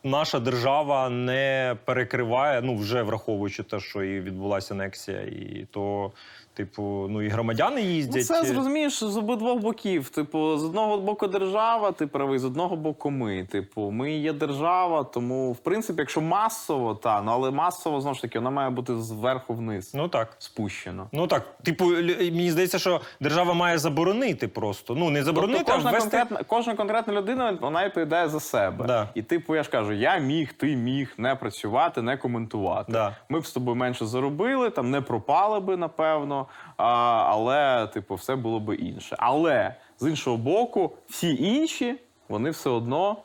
наша держава не перекриває, ну вже враховуючи те, що і відбулася анексія, і то, типу, ну і громадяни Ну, їздять. це зрозумієш з обидвох боків. Типу, з одного боку держава, ти правий, з одного боку ми. Типу, ми є держава, тому в принципі, якщо масово, та ну але масово знову ж таки вона має бути зверху вниз Ну так. спущена. Ну так, типу, мені здається, що держава має заборонити просто. Ну, не заборонити, тобто, кожна, а ввести... конкретна, кожна конкретна людина вона відповідає за себе. Да. І типу, я ж кажу, я міг, ти міг не працювати, не коментувати. Да. Ми б з тобою менше заробили, там не пропали би, напевно. А, але, типу, все було би інше. Але з іншого боку, всі інші вони все одно.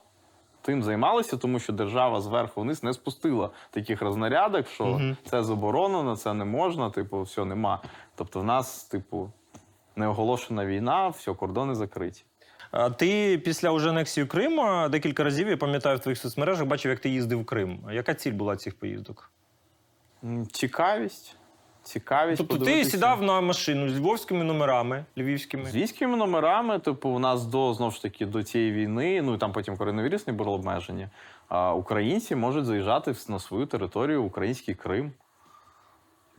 Тим займалися, тому що держава зверху вниз не спустила таких рознарядок, що це заборонено, це не можна, типу, все нема. Тобто, в нас, типу, не оголошена війна, все, кордони закриті. А ти після уже анексії Криму декілька разів, я пам'ятаю, в твоїх соцмережах бачив, як ти їздив в Крим. Яка ціль була цих поїздок? Цікавість. Цікавість. Тобто ти сідав на машину з львовськими номерами, львівськими. З військовими номерами, типу, у нас до знову ж таки до цієї війни, ну і там потім коронавірус не було обмеження. А українці можуть заїжджати на свою територію, український Крим.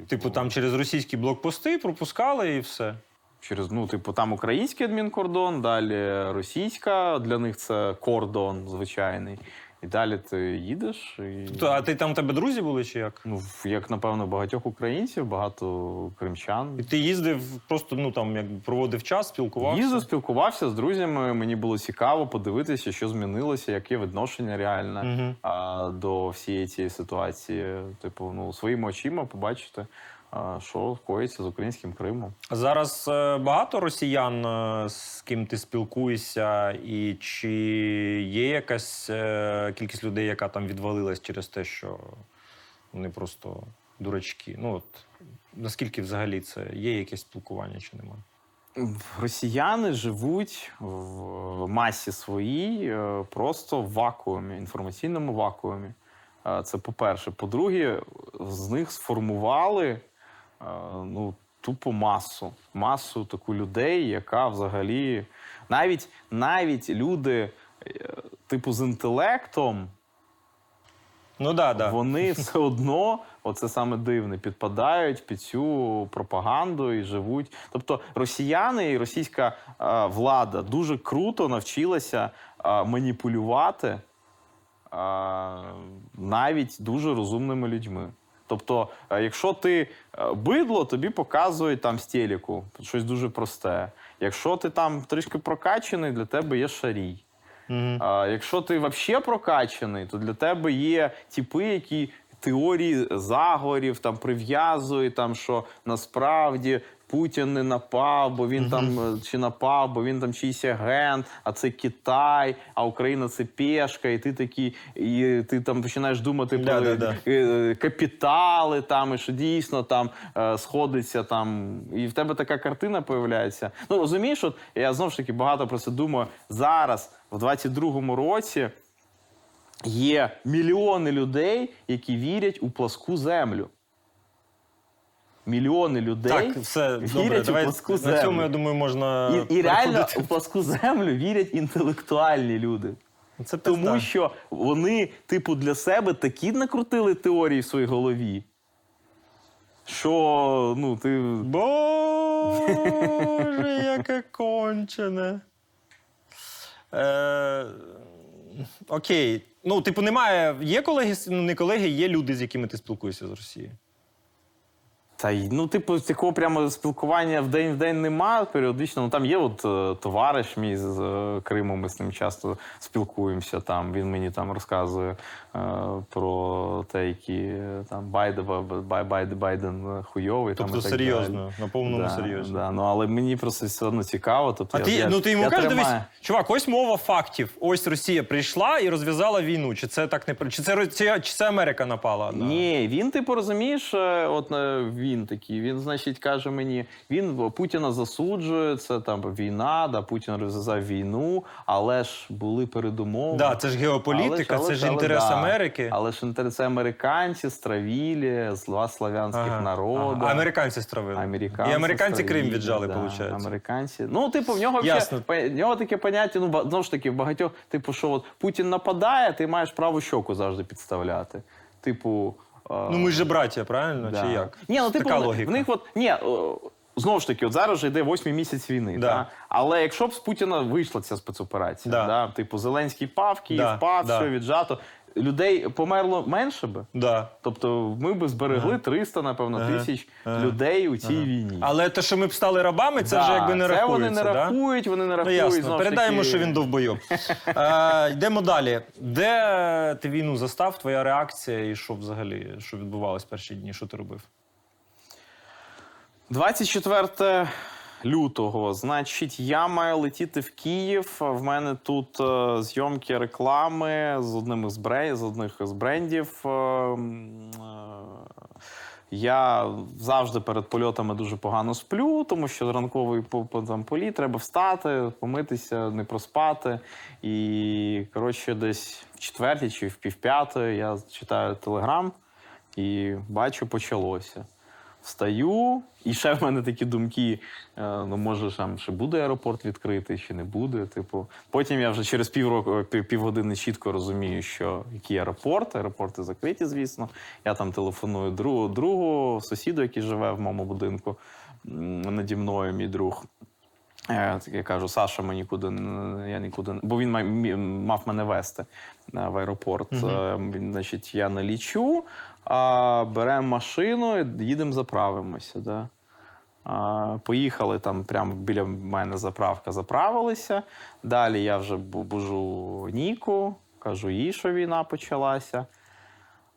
Типу, там через російські блокпости пропускали і все. Через ну, типу, там український адмінкордон, далі російська. Для них це кордон звичайний. І далі ти їдеш. І, а ти там в тебе друзі були чи як? ну, як напевно, багатьох українців, багато кримчан. І ти їздив просто ну там як проводив час, спілкувався. Їздив, спілкувався з друзями. Мені було цікаво подивитися, що змінилося, яке відношення реальне Мгм. а, до всієї цієї ситуації. Типу, ну своїми очима побачити, що коїться з українським Кримом. Зараз е, багато росіян, е, з ким ти спілкуєшся, і чи є якась е, кількість людей, яка там відвалилась через те, що вони просто дурачки? Ну от наскільки взагалі це є якесь спілкування чи немає? Росіяни живуть в масі своїй просто в вакуумі, інформаційному вакуумі. Це по-перше. По-друге, з них сформували ну, тупо масу. Масу таку людей, яка взагалі навіть, навіть люди, е, типу, з інтелектом. Ну да, да. Вони все одно, оце саме дивне, підпадають під цю пропаганду і живуть. Тобто росіяни і російська е, влада дуже круто навчилася е, маніпулювати е, навіть дуже розумними людьми. Тобто, е, якщо ти е, бидло, тобі показують там стіліку, щось дуже просте. Якщо ти там трішки прокачаний, для тебе є шарій. Мгм. А якщо ти взагалі прокачаний, то для тебе є типи, які теорії заговорів там прив'язує, там що насправді. Путін не напав, бо він там е, чи напав, бо він там чийсь агент, а це Китай, а Україна це пешка, і ти такий, і ти там починаєш думати про Да-да-да. е, капітали, там, і що дійсно там е, сходиться там, і в тебе така картина появляється. Ну розумієш, от я знову ж таки багато про це думаю. Зараз, в 22-му році, є мільйони людей, які вірять у пласку землю. Мільйони людей Так, все вірять добре. у Давай пласку на цьому я думаю, можна і, і реально у пласку землю вірять інтелектуальні люди. Це Тому пизда. що вони, типу, для себе такі накрутили теорії в своїй голові, що ну, ти. Боже, яке кончене. Е, окей. Ну, типу, немає. Є колеги, ну не колеги, є люди, з якими ти спілкуєшся з Росії. Та й ну, типу, такого прямо спілкування в день в день нема періодично. Ну там є от е, товариш мій з е, Криму, ми з ним часто спілкуємося. Там він мені там розказує е, про те, які е, там Байден, Бай- Байден, Байден хуйовий. там, Тобто і так серйозно, далі. на повному да, серйозі. Да, ну, але мені просто все одно цікаво. Тобто, А я, ти, я, ну, ти йому кажеш, дивись, чувак, ось мова фактів. Ось Росія прийшла і розв'язала війну. Чи це так не чи це, чи це Америка напала? Ні, він, типу, розумієш, от він такий, він, значить, каже мені, він Путіна засуджує, це там війна, да, Путін розв'язав війну, але ж були передумови. Да, це ж геополітика, Але це ж але інтерес Америки. Але ж інтерес американці стравілі, зла славянських Ага, народів. ага. Американці стравили. Американці І американці Крим віджали, да, виходить. Американці. Ну, типу, в нього Ясно. Ще, в нього таке поняття, ну, знову ж таки, в багатьох, типу, що от Путін нападає, ти маєш праву щоку завжди підставляти. Типу. Ну ми ж браття, правильно? Да. Чи як? Ні, ну типу, така в- логіка. в них от ні. Знову ж таки, от зараз вже йде восьмий місяць війни. Да. Да. Але якщо б з Путіна вийшла ця спецоперація, Да. да. типу Зеленський пав, Київ Да, пав, да. все віджато, людей померло менше би. Да. Тобто ми б зберегли 300, напевно, Ага. тисяч Ага. людей у цій війні. Але те, що ми б стали рабами, це Да, вже якби не це рахується. вони не да? рахують, вони не Ну, рахують. ясно. знову ж Передаємо, таки. що він довбойоб. е, йдемо далі. Де ти війну застав? Твоя реакція і що взагалі що відбувалось перші дні? Що ти робив? 24 лютого. Значить, я маю летіти в Київ. В мене тут е, зйомки реклами з одним із брендів, з одних із брендів. Е, е, я завжди перед польотами дуже погано сплю, тому що ранковий там, політ треба встати, помитися, не проспати. І коротше, десь в четвертій чи в півп'ятої я читаю телеграм і бачу, почалося. Встаю, і ще в мене такі думки: е, ну може там ще буде аеропорт відкритий, чи не буде. Типу, потім я вже через півроку, півгодини чітко розумію, що який аеропорт, аеропорти закриті, звісно. Я там телефоную другу, другу сусіду, який живе в моєму будинку наді мною, мій друг. Е, Я кажу, Саша, ми нікуди я нікуди бо він мав, мене вести е, в аеропорт. Він, Значить, я не лічу, а беремо машину, їдемо заправимося. Да? А, Поїхали там прямо біля мене заправка, заправилися. Далі я вже бужу Ніку, кажу їй, що війна почалася.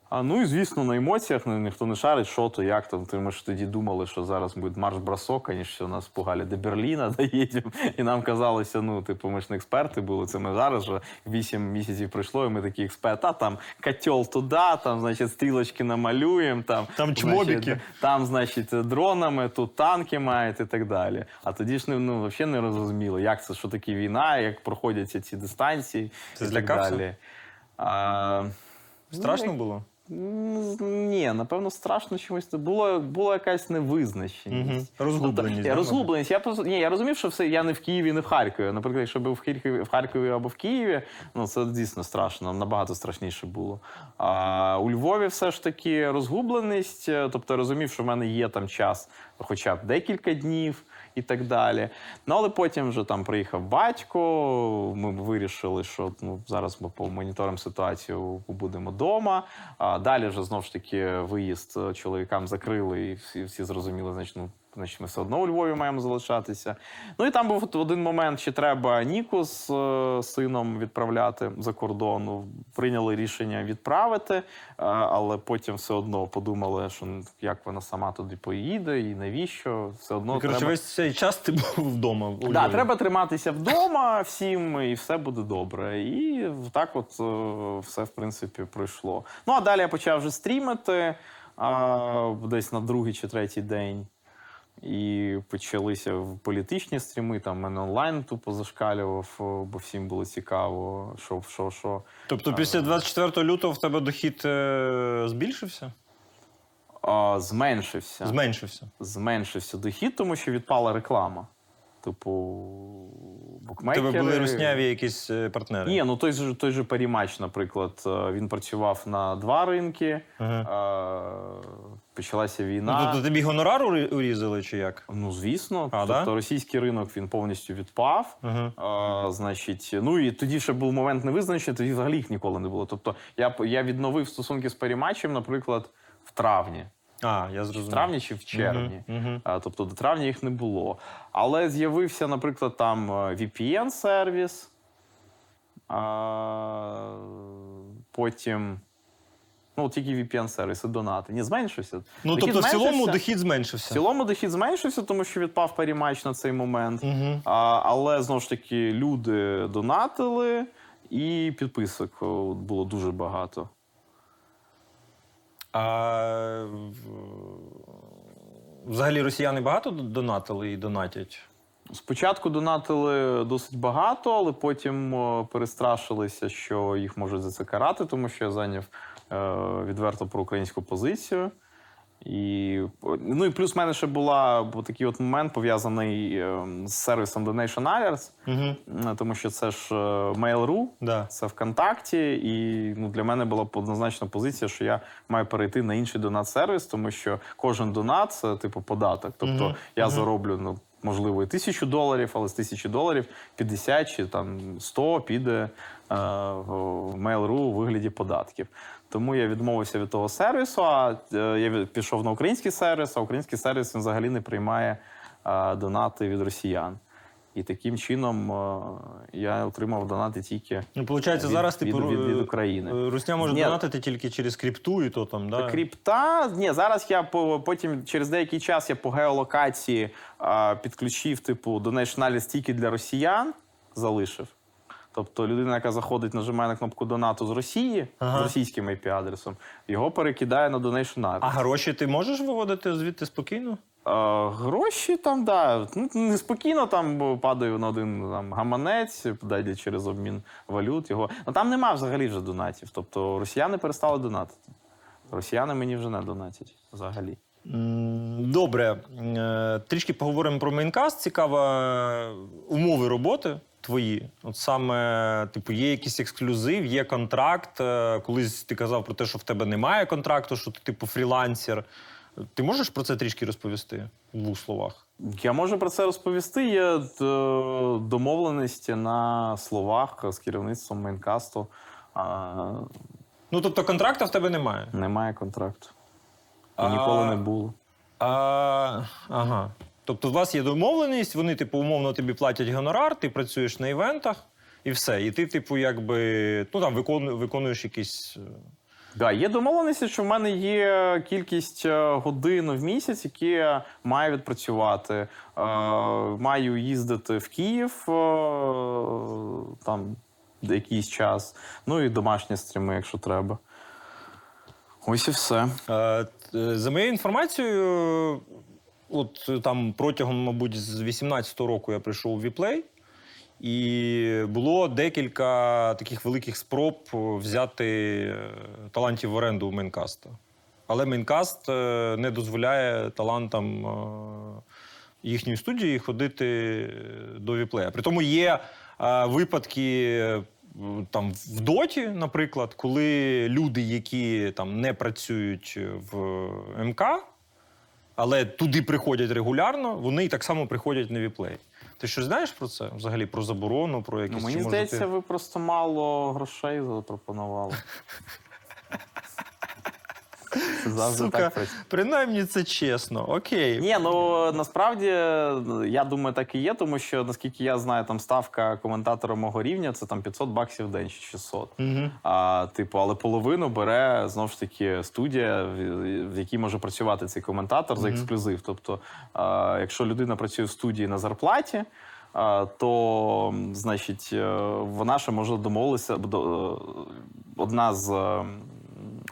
А, ну і звісно, на емоціях ні- ніхто не шарить, що то, як там. Ти ми ж тоді думали, що зараз буде марш-бросок, аніж що нас пугали до Берліна доїдемо. І нам казалося, ну, типу, ми ж не експерти були. Це ми зараз вже 8 місяців пройшло, і ми такі експерти. А там котел туди, там, значить, стрілочки намалюємо. Там, Там чмобіки. значить, там, значить, дронами, тут танки мають і так далі. А тоді ж не, ну, взагалі не розуміло, як це, що таке війна, як проходяться ці дистанції Ти і так далі. А, Страшно ну, було? Ні, напевно, страшно чомусь було. Була якась невизначеність. Мгм. Розгубленість, Ну, розгубленість. Я просто ні, я розумів, що все я не в Києві, не в Харкові. Наприклад, якщо був в Харкові, в Харкові або в Києві, ну це дійсно страшно, набагато страшніше було. А у Львові все ж таки розгубленість. е, Тобто я розумів, що в мене є там час, хоча б декілька днів. І так далі. Ну, але потім вже там приїхав батько. Ми вирішили, що ну, зараз ми помоніторимо ситуацію, будемо вдома. А далі вже знову ж таки виїзд е, чоловікам закрили, і всі, всі зрозуміли, значить, ну, значить, ми все одно у Львові маємо залишатися. Ну і там був один момент, чи треба Ніку з е, сином відправляти за кордон. Ну, Прийняли рішення відправити, е, але потім все одно подумали, що ну, як вона сама туди поїде і навіщо. Все одно Коротше, треба... весь цей час ти був вдома. у Да, треба триматися вдома всім, і все буде добре. І так от е, все, в принципі, пройшло. Ну, а далі я почав вже стрімити а, десь на другий чи третій день. І почалися політичні стріми, там мене онлайн тупо зашкалював, бо всім було цікаво, що, що, що. Тобто після 24 лютого в тебе дохід е, збільшився? А, зменшився. Зменшився. зменшився дохід, тому що відпала реклама. Типу, букмекери... тебе були русняві якісь е, партнери? Ні, ну той же той же Парімач, наприклад, е, він працював на два ринки. Ага. е, Почалася Ну, війна. тобто тобі гонорар урізали чи як? Ну, звісно, А, тобто да? російський ринок він повністю відпав. Ага. А, значить, ну і тоді ще був момент невизначений, тоді взагалі їх ніколи не було. Тобто я, я відновив стосунки з Парімачем, наприклад, в травні. А, я зрозумів. В травні чи в червні. Мгм. А, Тобто до травня їх не було. Але з'явився, наприклад, там е, VPN-сервіс. А, потім. Ну, тільки VPN-сервіси, донати. Ні, зменшився. Ну, Дохід тобто, в цілому зменшився. дохід В зменшився. цілому дохід зменшився, тому що відпав парімач на цей момент. Угу. А, але знову ж таки люди донатили, і підписок було дуже багато. А взагалі росіяни багато донатили і донатять? Спочатку донатили досить багато, але потім перестрашилися, що їх можуть за це карати, тому що я зайняв е, відверто проукраїнську позицію. І, ну і плюс в мене ще була бо такий от момент пов'язаний е, з сервісом Donation Alerts, Угу. тому що це ж е, Mail.ru, Да. це ВКонтакті, і ну, для мене була однозначна позиція, що я маю перейти на інший донат-сервіс, тому що кожен донат це типу податок. Тобто Мгм. я Мгм. зароблю ну, можливо і тисячу доларів, але з тисячі доларів 50 чи там 100 піде е, в Mail.ru у вигляді податків. Тому я відмовився від того сервісу. А е, я пішов на український сервіс, а український сервіс він взагалі не приймає донати від росіян. І таким чином е, я отримав донати тільки Ну, виходить, від- зараз типу, від- від- від е, України. е, Русня може Ні. донатити тільки через крипту, і то там, да? Кріпта. Ні, зараз я по потім через деякий час я по геолокації а, підключив, типу, Donation Alerts тільки для росіян залишив. Тобто людина, яка заходить, нажимає на кнопку донату з Росії Ага. з російським IP-адресом, його перекидає на Donation Alerts. А гроші ти можеш виводити звідти спокійно? А, гроші там, да, ну, неспокійно там бо падаю на один там, гаманець, далі через обмін валют його. Ну там нема взагалі вже донатів. Тобто росіяни перестали донатити. Росіяни мені вже не донатять взагалі. Добре, Е, трішки поговоримо про Maincast. Цікаво е, умови роботи твої. От саме, типу, є якийсь ексклюзив, є контракт. Е, Колись ти казав про те, що в тебе немає контракту, що ти типу фрілансер. Ти можеш про це трішки розповісти в двох словах? Я можу про це розповісти. Є е, домовленості на словах з керівництвом мейнкасту. Ну тобто контракту в тебе немає. немає контракту. І А- ніколи не було. А, ага. Тобто, у вас є домовленість, вони, типу, умовно тобі платять гонорар, ти працюєш на івентах і все. І ти, типу, якби ну там виконуєш якісь. е, Да, є домовленості, що в мене є кількість е, годин в місяць, які я маю відпрацювати. Е, маю їздити в Київ е, там якийсь час. Ну і домашні стріми, якщо треба. Ось і все. Е, За моєю інформацією, от е, там протягом, мабуть, з 18-го року я прийшов у WePlay, і було декілька таких великих спроб взяти е, талантів в оренду у Maincast а. Але Maincast е, не дозволяє талантам е, їхньої студії ходити е, до WePlay я. При тому є е, випадки. е, Там в доті, наприклад, коли люди, які там не працюють в МК, але туди приходять регулярно, вони і так само приходять на WePlay. Ти щось знаєш про це? Взагалі про заборону, про якісь Ну, мені здається, ти- ви просто мало грошей запропонували. Це завжди Сука, так працює. принаймні це чесно. Окей. Ні, ну насправді я думаю, так і є, тому що наскільки я знаю, там ставка коментатора мого рівня це там 500 баксів в день чи 600. А, типу, але половину бере знову ж таки студія, в- якій може працювати цей коментатор за ексклюзив. Тобто, а, якщо людина працює в студії на зарплаті. То, значить, е, вона ще може домовитися. до- е, Одна з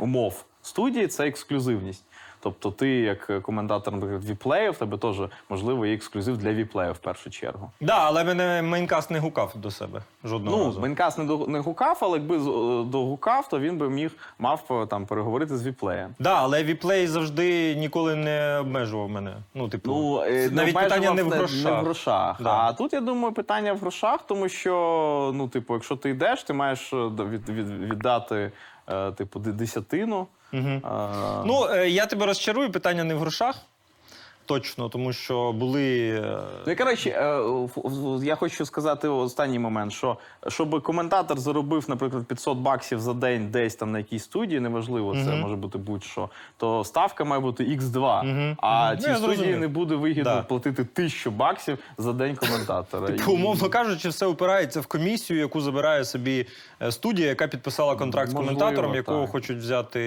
умов студії це ексклюзивність. Тобто, ти, як коментатор, наприклад, WePlay ю, в тебе теж можливо є ексклюзив для WePlay ю в першу чергу. Да, але мене Maincast не гукав до себе жодного Ну, разу. Не, до- не гукав, але якби е, догукав, то він би міг мав е, там переговорити з WePlay єм. Да, але віплей завжди ніколи не обмежував мене. Ну, типу, Ну, е, навіть питання не в Не грошах. в грошах. Да. А тут я думаю, питання в грошах, тому що, ну, типу, якщо ти йдеш, ти маєш до- від, від, віддати е, типу ди- десятину. А... Ну, е, я тебе розчарую, питання не в грошах. Точно, тому що були. е, Ну і коротше, е, я хочу сказати останній момент, що щоб коментатор заробив, наприклад, 500 баксів за день десь там на якійсь студії, неважливо, це може бути будь-що, то ставка має бути X2. Мгм. А Мгм. цій Ну, студії зрозумів. не буде вигідно Да. платити тисячу баксів за день коментатора. Типу, І- умовно кажучи, все опирається в комісію, яку забирає собі е, студія, яка підписала контракт з коментатором, якого так. хочуть взяти.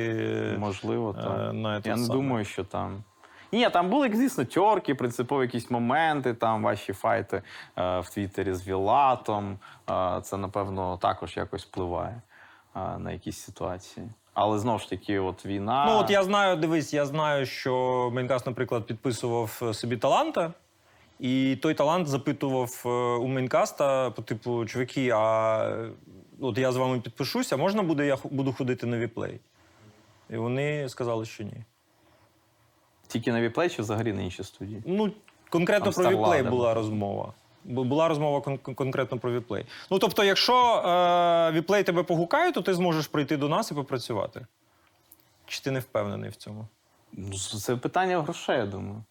Можливо, так. на Я не саме. думаю, що там. Ні, там були, звісно, тьорки, принципові якісь моменти, там ваші файти е, в Твіттері з Вілатом. Е, це, напевно, також якось впливає е, на якісь ситуації. Але знову ж таки, от війна. Ну, от я знаю, дивись, я знаю, що Maincast, наприклад, підписував е, собі таланта, і той талант запитував е, у Maincast а, по типу, чуваки, а е, от я з вами підпишуся, можна буде, я буду ходити на WePlay? І вони сказали, що ні. Тільки на WePlay чи взагалі на інші студії. Ну, конкретно Там про WePlay Starladder. була розмова. Бу- Була розмова кон- кон- конкретно про WePlay. Ну, тобто, якщо е, WePlay тебе погукає, то ти зможеш прийти до нас і попрацювати. Чи ти не впевнений в цьому? Ну, Це питання грошей, я думаю.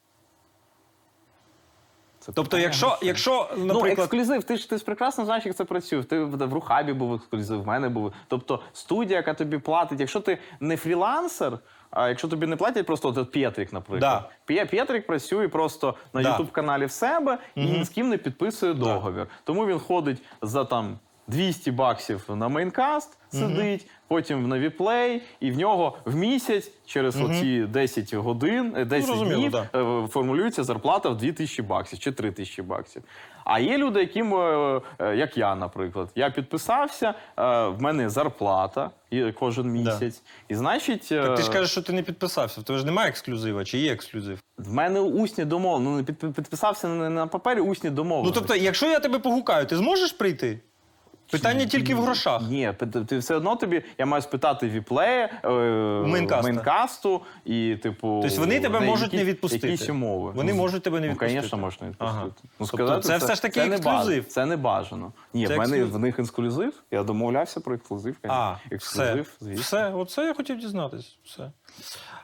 Це Тобто, якщо, якщо, наприклад... якщо Ну, ексклюзив, ти ж ти ж прекрасно знаєш, як це працює. Ти в, в RuHub і був ексклюзив, в мене був. Тобто студія, яка тобі платить, якщо ти не фрілансер, а якщо тобі не платять просто от П'єтрік, наприклад. Пє- П'єтрік працює просто на Да. Ютуб каналі в себе і ні з ким не підписує договір. Тому він ходить за там 200 баксів на Maincast, сидить, потім на WePlay, і в нього в місяць через оці 10 годин, е, 10 зрозуміло, днів да. е, формулюється зарплата в 2000 баксів чи 3000 баксів. А є люди, яким, е, е, як я, наприклад, я підписався, е, в мене зарплата кожен місяць. І значить, е, так ти ж кажеш, що ти не підписався. В тебе ж немає ексклюзива, чи є ексклюзив? в мене усні домовлення. Ну, підписався не на папері усні Ну тобто, якщо я тебе погукаю, ти зможеш прийти? Питання тільки в грошах. Ні, пи- ти все одно тобі, я маю спитати віплея, е, мейнкасту, і, типу. Тобто вони тебе на можуть не відпустити? Якісь умови. Вони Ну, можуть тебе не відпустити? Ну, звісно, можуть не відпустити. Ага. Ну, Тобто сказати, це все ж таки не ексклюзив? баж- Це не бажано. Ні, Це в, мене, ексклюзив? в них ексклюзив. Я домовлявся про ексклюзив. А, конечно. ексклюзив, все, звісно. все, оце я хотів дізнатись. Все.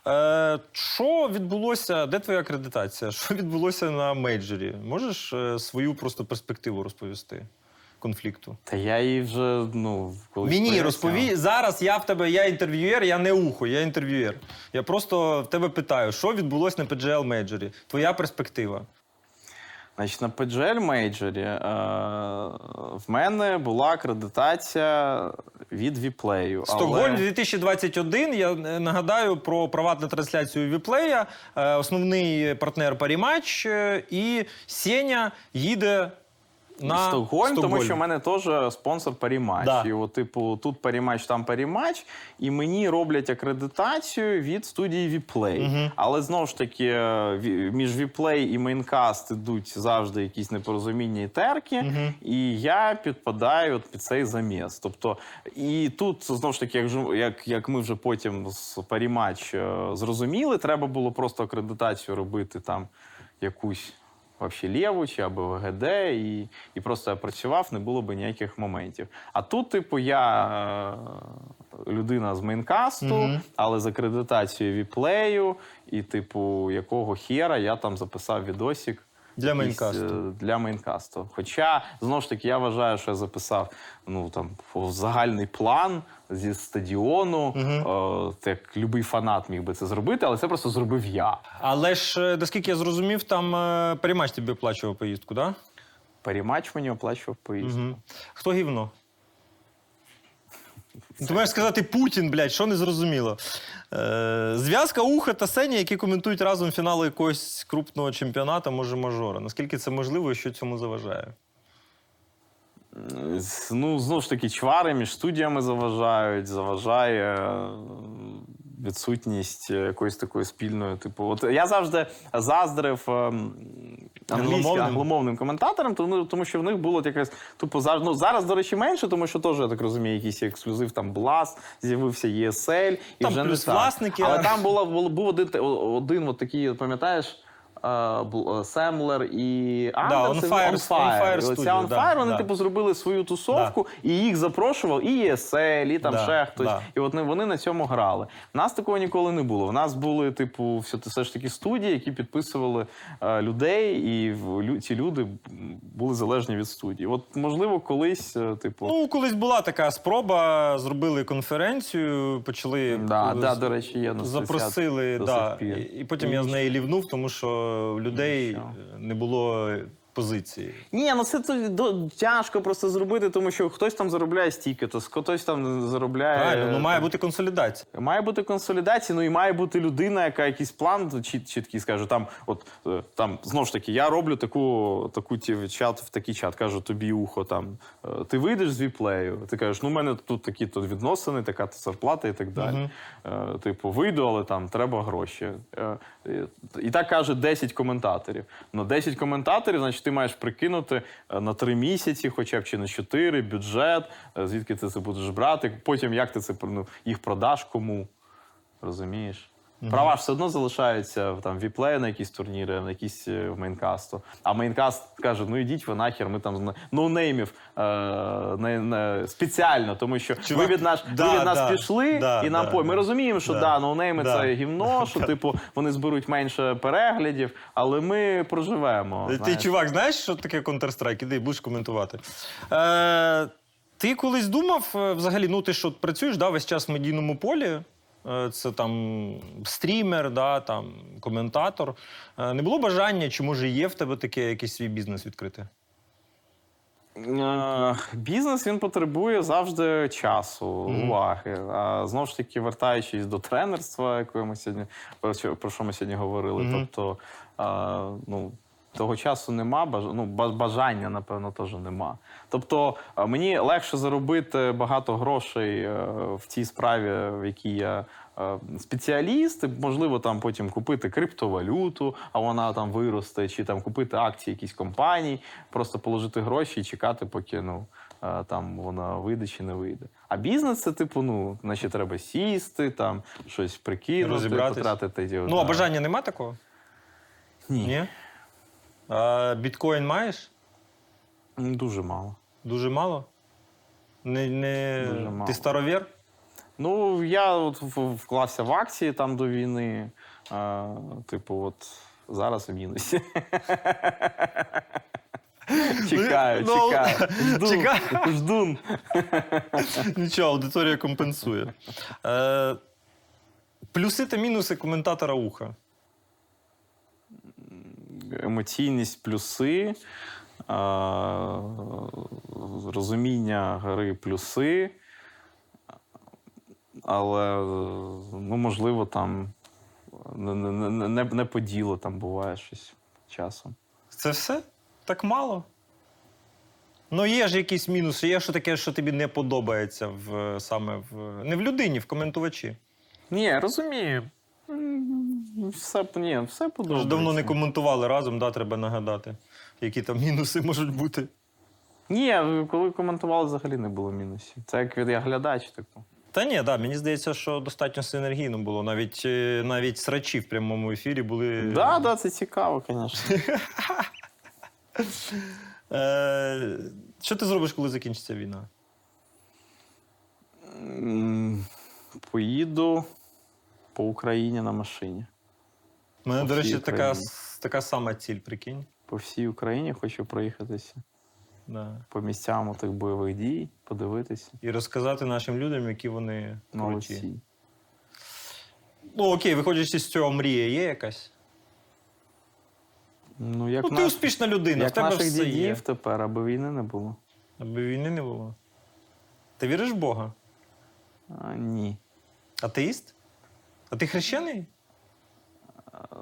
Е, що відбулося? Де твоя акредитація? Що відбулося на мейджорі? Можеш е, свою просто перспективу розповісти конфлікту? Та я її вже, ну, колись Мені пояснював. Зараз я в тебе, я інтерв'юєр, я не ухо, я інтерв'юєр. Я просто в тебе питаю, що відбулося на PGL мейджорі? Твоя перспектива. Значить, на PGL Major е, в мене була акредитація від WePlay ю. Стокгольм 2021. Я е, нагадаю про права на трансляцію WePlay я. Е, Основний партнер Parimatch. е, І Сеня їде на Стокгольм, тому що в мене теж спонсор Parimatch. Да. І от, типу, тут Parimatch, там Parimatch, і мені роблять акредитацію від студії WePlay. Але знову ж таки, е, між WePlay і Maincast ідуть завжди якісь непорозуміння і терки, і я підпадаю от під цей заміс. Тобто, і тут знову ж таки, як, як, як ми вже потім з Parimatch е, зрозуміли, треба було просто акредитацію робити там якусь вообще ліву чи або ВГД, і, і просто я працював, не було би ніяких моментів. А тут, типу, я е, людина з мейнкасту, але з акредитацією віплею, і, типу, якого хера я там записав відосик. Для мейнкасту. е, Для мейнкасту. Хоча, знову ж таки, я вважаю, що я записав ну, там, загальний план зі стадіону, е, так як будь-який фанат міг би це зробити, але це просто зробив я. Але ж, е, наскільки я зрозумів, там е, Паріматч тобі оплачував поїздку, так? Перемач мені оплачував поїздку. Угу. Хто гівно? Ти маєш сказати Путін, блядь, що не зрозуміло. Е, зв'язка Уха та Сені, які коментують разом фінали якогось крупного чемпіонату, може мажора. Наскільки це можливо і що цьому заважає? Ну, знову ж таки, чвари між студіями заважають, заважає відсутність якоїсь такої спільної. Типу, от я завжди заздрив ем, Англомовним? англомовним коментаторам, тому, тому що в них було якесь типу, зараз, ну, зараз, до речі, менше, тому що теж, я так розумію, якийсь ексклюзив, там Blast, з'явився ESL, і Там вже плюс не так. власники, Але там була, був один, один от такий, пам'ятаєш, Семлер і Андерсен, On Fire- On On Fire. Fire оця On да, Fire, вони да. типу зробили свою тусовку, і їх запрошував і ЄСЛ, і там Да, ще хтось. да. І от вони- вони на цьому грали. У нас такого ніколи не було. У нас були, типу, все, все ж таки студії, які підписували е, людей, і в- лю- ці люди були залежні від студії. От, можливо, колись, е, типу. Ну, колись була така спроба, зробили конференцію, почали да, е, да, до речі, є запросили. Да. І, і потім я з неї лівнув, тому що в людей не було позиції. Ні, ну це тяжко просто зробити, тому що хтось там заробляє стільки, то хтось там заробляє. Правильно, ну має бути консолідація. Має бути консолідація, ну і має бути людина, яка якийсь план чіт- чіткий скаже. Там, от е, там знову ж таки, я роблю таку, таку ті- чат в такий чат, кажу тобі ухо. Там е, ти вийдеш з віплею. Ти кажеш, ну в мене тут такі то відносини, така то зарплата і так далі. Е, Типу, вийду, але там треба гроші. Е, е, І так каже 10 коментаторів. Ну, 10 коментаторів, значить, ти маєш прикинути е, на три місяці, хоча б чи на чотири, бюджет, е, звідки ти це будеш брати. Потім як ти це ну, їх продаш кому. Розумієш? Права ж все одно залишаються в там віплеї на якісь турніри, на якісь е, в мейнкасту. А мейнкаст каже: ну йдіть ви нахер, ми там ноунеймів е, не, не, спеціально, тому що Чувак, ви від нас, да, ви від нас да, пішли да, і нам да, по. Ми розуміємо, що Да. да, ноунейми Да. це гівно, що типу вони зберуть менше переглядів, але ми проживемо. Ти, знаєш. чувак, знаєш, що таке Counter-Strike? Іди, будеш коментувати. Е, ти колись думав, е, взагалі, ну ти що працюєш да, весь час в медійному полі? Е, Це там стрімер, да, там, коментатор. Е, Не було бажання, чи може є в тебе таке якийсь свій бізнес відкрити? Е, Бізнес він потребує завжди часу, уваги. А знову ж таки, вертаючись до тренерства, якого ми сьогодні про що- ми сьогодні говорили. Тобто, е, ну. Того часу нема, ну, бажання, напевно, теж нема. Тобто е, мені легше заробити багато грошей е, в тій справі, в якій я е, спеціаліст, можливо, там потім купити криптовалюту, а вона там виросте, чи там купити акції якісь компаній, просто положити гроші і чекати, поки ну, там вона вийде чи не вийде. А бізнес це, типу, ну, значить, треба сісти, там щось прикинути, потратити. Ну, а бажання нема такого? Ні. Ні? А біткоін маєш? Дуже мало. Дуже мало? Не, не... Дуже мало. Ти старовір? Ну, я от вклався в акції там до війни. Е, типу, от зараз в мінусі. Чекаю, Ну, чекаю. Жду, чекаю. Ждун. Нічого, аудиторія компенсує. Е, плюси та мінуси коментатора уха. Емоційність плюси, розуміння гри плюси. Але, ну, можливо, там не, не, не, не по ділу там буває щось часом. Це все? Так мало? Ну, є ж якісь мінуси, є що таке, що тобі не подобається в, саме в. Не в людині, в коментувачі. Ні, розумію. Все, ні, все подобається. давно не коментували разом, да, треба нагадати, які там мінуси можуть бути. Ні, коли коментували, взагалі не було мінусів. Це як від я глядач, типу. Та ні, да, мені здається, що достатньо синергійно було. Навіть, е, навіть срачі в прямому ефірі були. Так, да, да, це цікаво, звісно. Е, що ти зробиш, коли закінчиться війна? Поїду по Україні на машині. У мене, до речі, така, така сама ціль, прикинь. по всій Україні хочу проїхатися Да. по місцям тих бойових дій, подивитися. І розказати нашим людям, які вони круті. Молодці. Ну окей, виходячи з цього, мрія є якась? Ну, як, ну, ти наш- успішна людина, в як тебе наших все є. тепер, аби війни не було. Аби війни не було. Ти віриш в Бога? А, ні. Атеїст? А ти хрещений?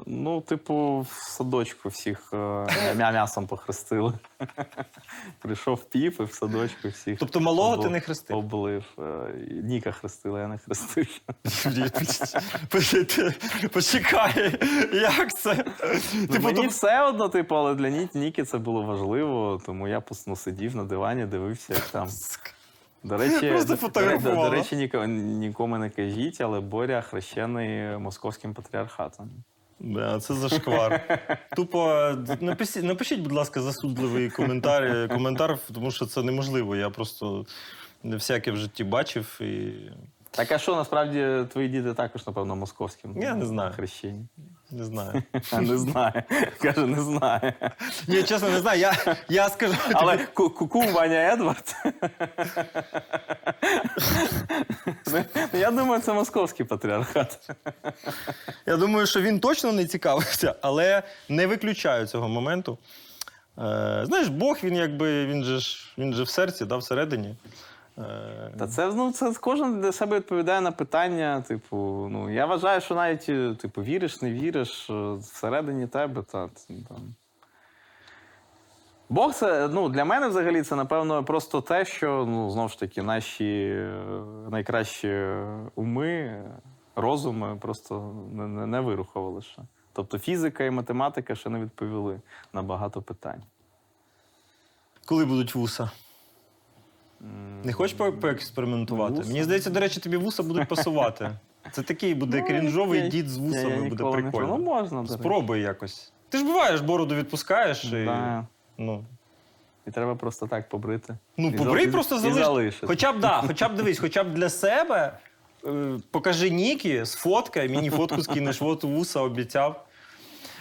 Ну, типу, в садочку всіх е, м'ясом похрестили. Прийшов піп і в садочку всіх. Тобто малого ти не хрестив? Облив. Е, Ніка хрестила, я не хрестив. Почекай, як це? Ну, Типу, мені все одно, типу, але для Ніки це було важливо, тому я ну, сидів на дивані, дивився, як там. До речі, Просто до, до, до речі, ніко- нікому не кажіть, але Боря хрещений московським патріархатом. Да, це зашквар. Тупо напишіть, напишіть, будь ласка, засудливий коментар, коментар, тому що це неможливо. Я просто не всяке в житті бачив і Так, а що насправді твої діти також, напевно, московським? Я не знаю. Хрещені. Не знаю. Не знає. Каже, не знає. Ні, чесно, не знаю. Я, я скажу. Але ку- куку Ваня Едвард. Я думаю, це московський патріархат. Я думаю, що він точно не цікавився, але не виключаю цього моменту. Е, знаєш, Бог, він якби він же ж він же в серці, да, всередині. Та це ну це кожен для себе відповідає на питання. Типу, ну я вважаю, що навіть е, типу, віриш, не віриш, е, всередині тебе та там. Бог це ну для мене взагалі це напевно просто те, що ну знову ж таки наші е, найкращі уми, розуми просто не, не, не вирухували ще. Тобто фізика і математика ще не відповіли на багато питань. коли будуть вуса? Не хочеш поекспериментувати? Вуса? Мені здається, до речі, тобі вуса будуть пасувати. Це такий буде крінжовий я- дід з я- я вусами, буде прикольно. Ну, можна. Спробуй якось. Ти ж буваєш, бороду відпускаєш і. Да. Ну, І треба просто так побрити. ну побрий просто і залиш. залишити. Хоча б да, хоча б дивись, хоча б для себе. е, Покажи Нікі, сфоткай, мені фотку скинеш, от вуса обіцяв.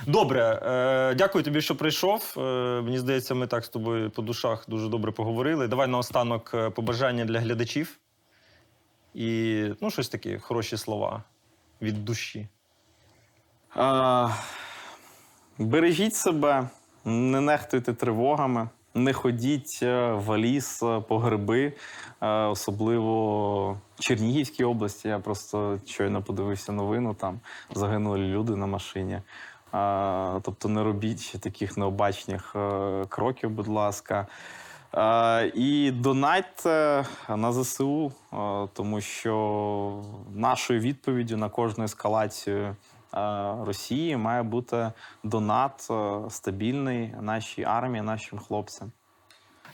Добре, е, дякую тобі, що прийшов. Е, мені здається, ми так з тобою по душах дуже добре поговорили. Давай наостанок е, побажання для глядачів. І ну, щось таке, хороші слова від душі. А, бережіть себе, не нехтуйте тривогами, не ходіть е, в ліс е, по гриби, особливо в Чернігівській області. Я просто щойно подивився новину, там загинули люди на машині. Тобто не робіть таких необачних е, кроків, будь ласка. І донатьте на ЗСУ, е, тому що нашою відповіддю на кожну ескалацію е, Росії має бути донат стабільний нашій армії, нашим хлопцям.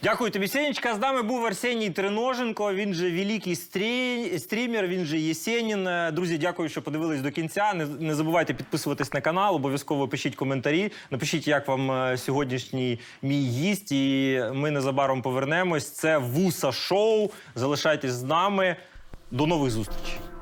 Дякую тобі, Сенечка. З нами був Арсеній Триноженко. Він же великий стрі... стрімер, він же Єсенін. Е, Друзі, дякую, що подивились до кінця. Не, не забувайте підписуватись на канал, обов'язково пишіть коментарі. Напишіть, як вам е, сьогоднішній мій гість. І ми незабаром повернемось. Це Вуса Шоу. Залишайтесь з нами. До нових зустрічей.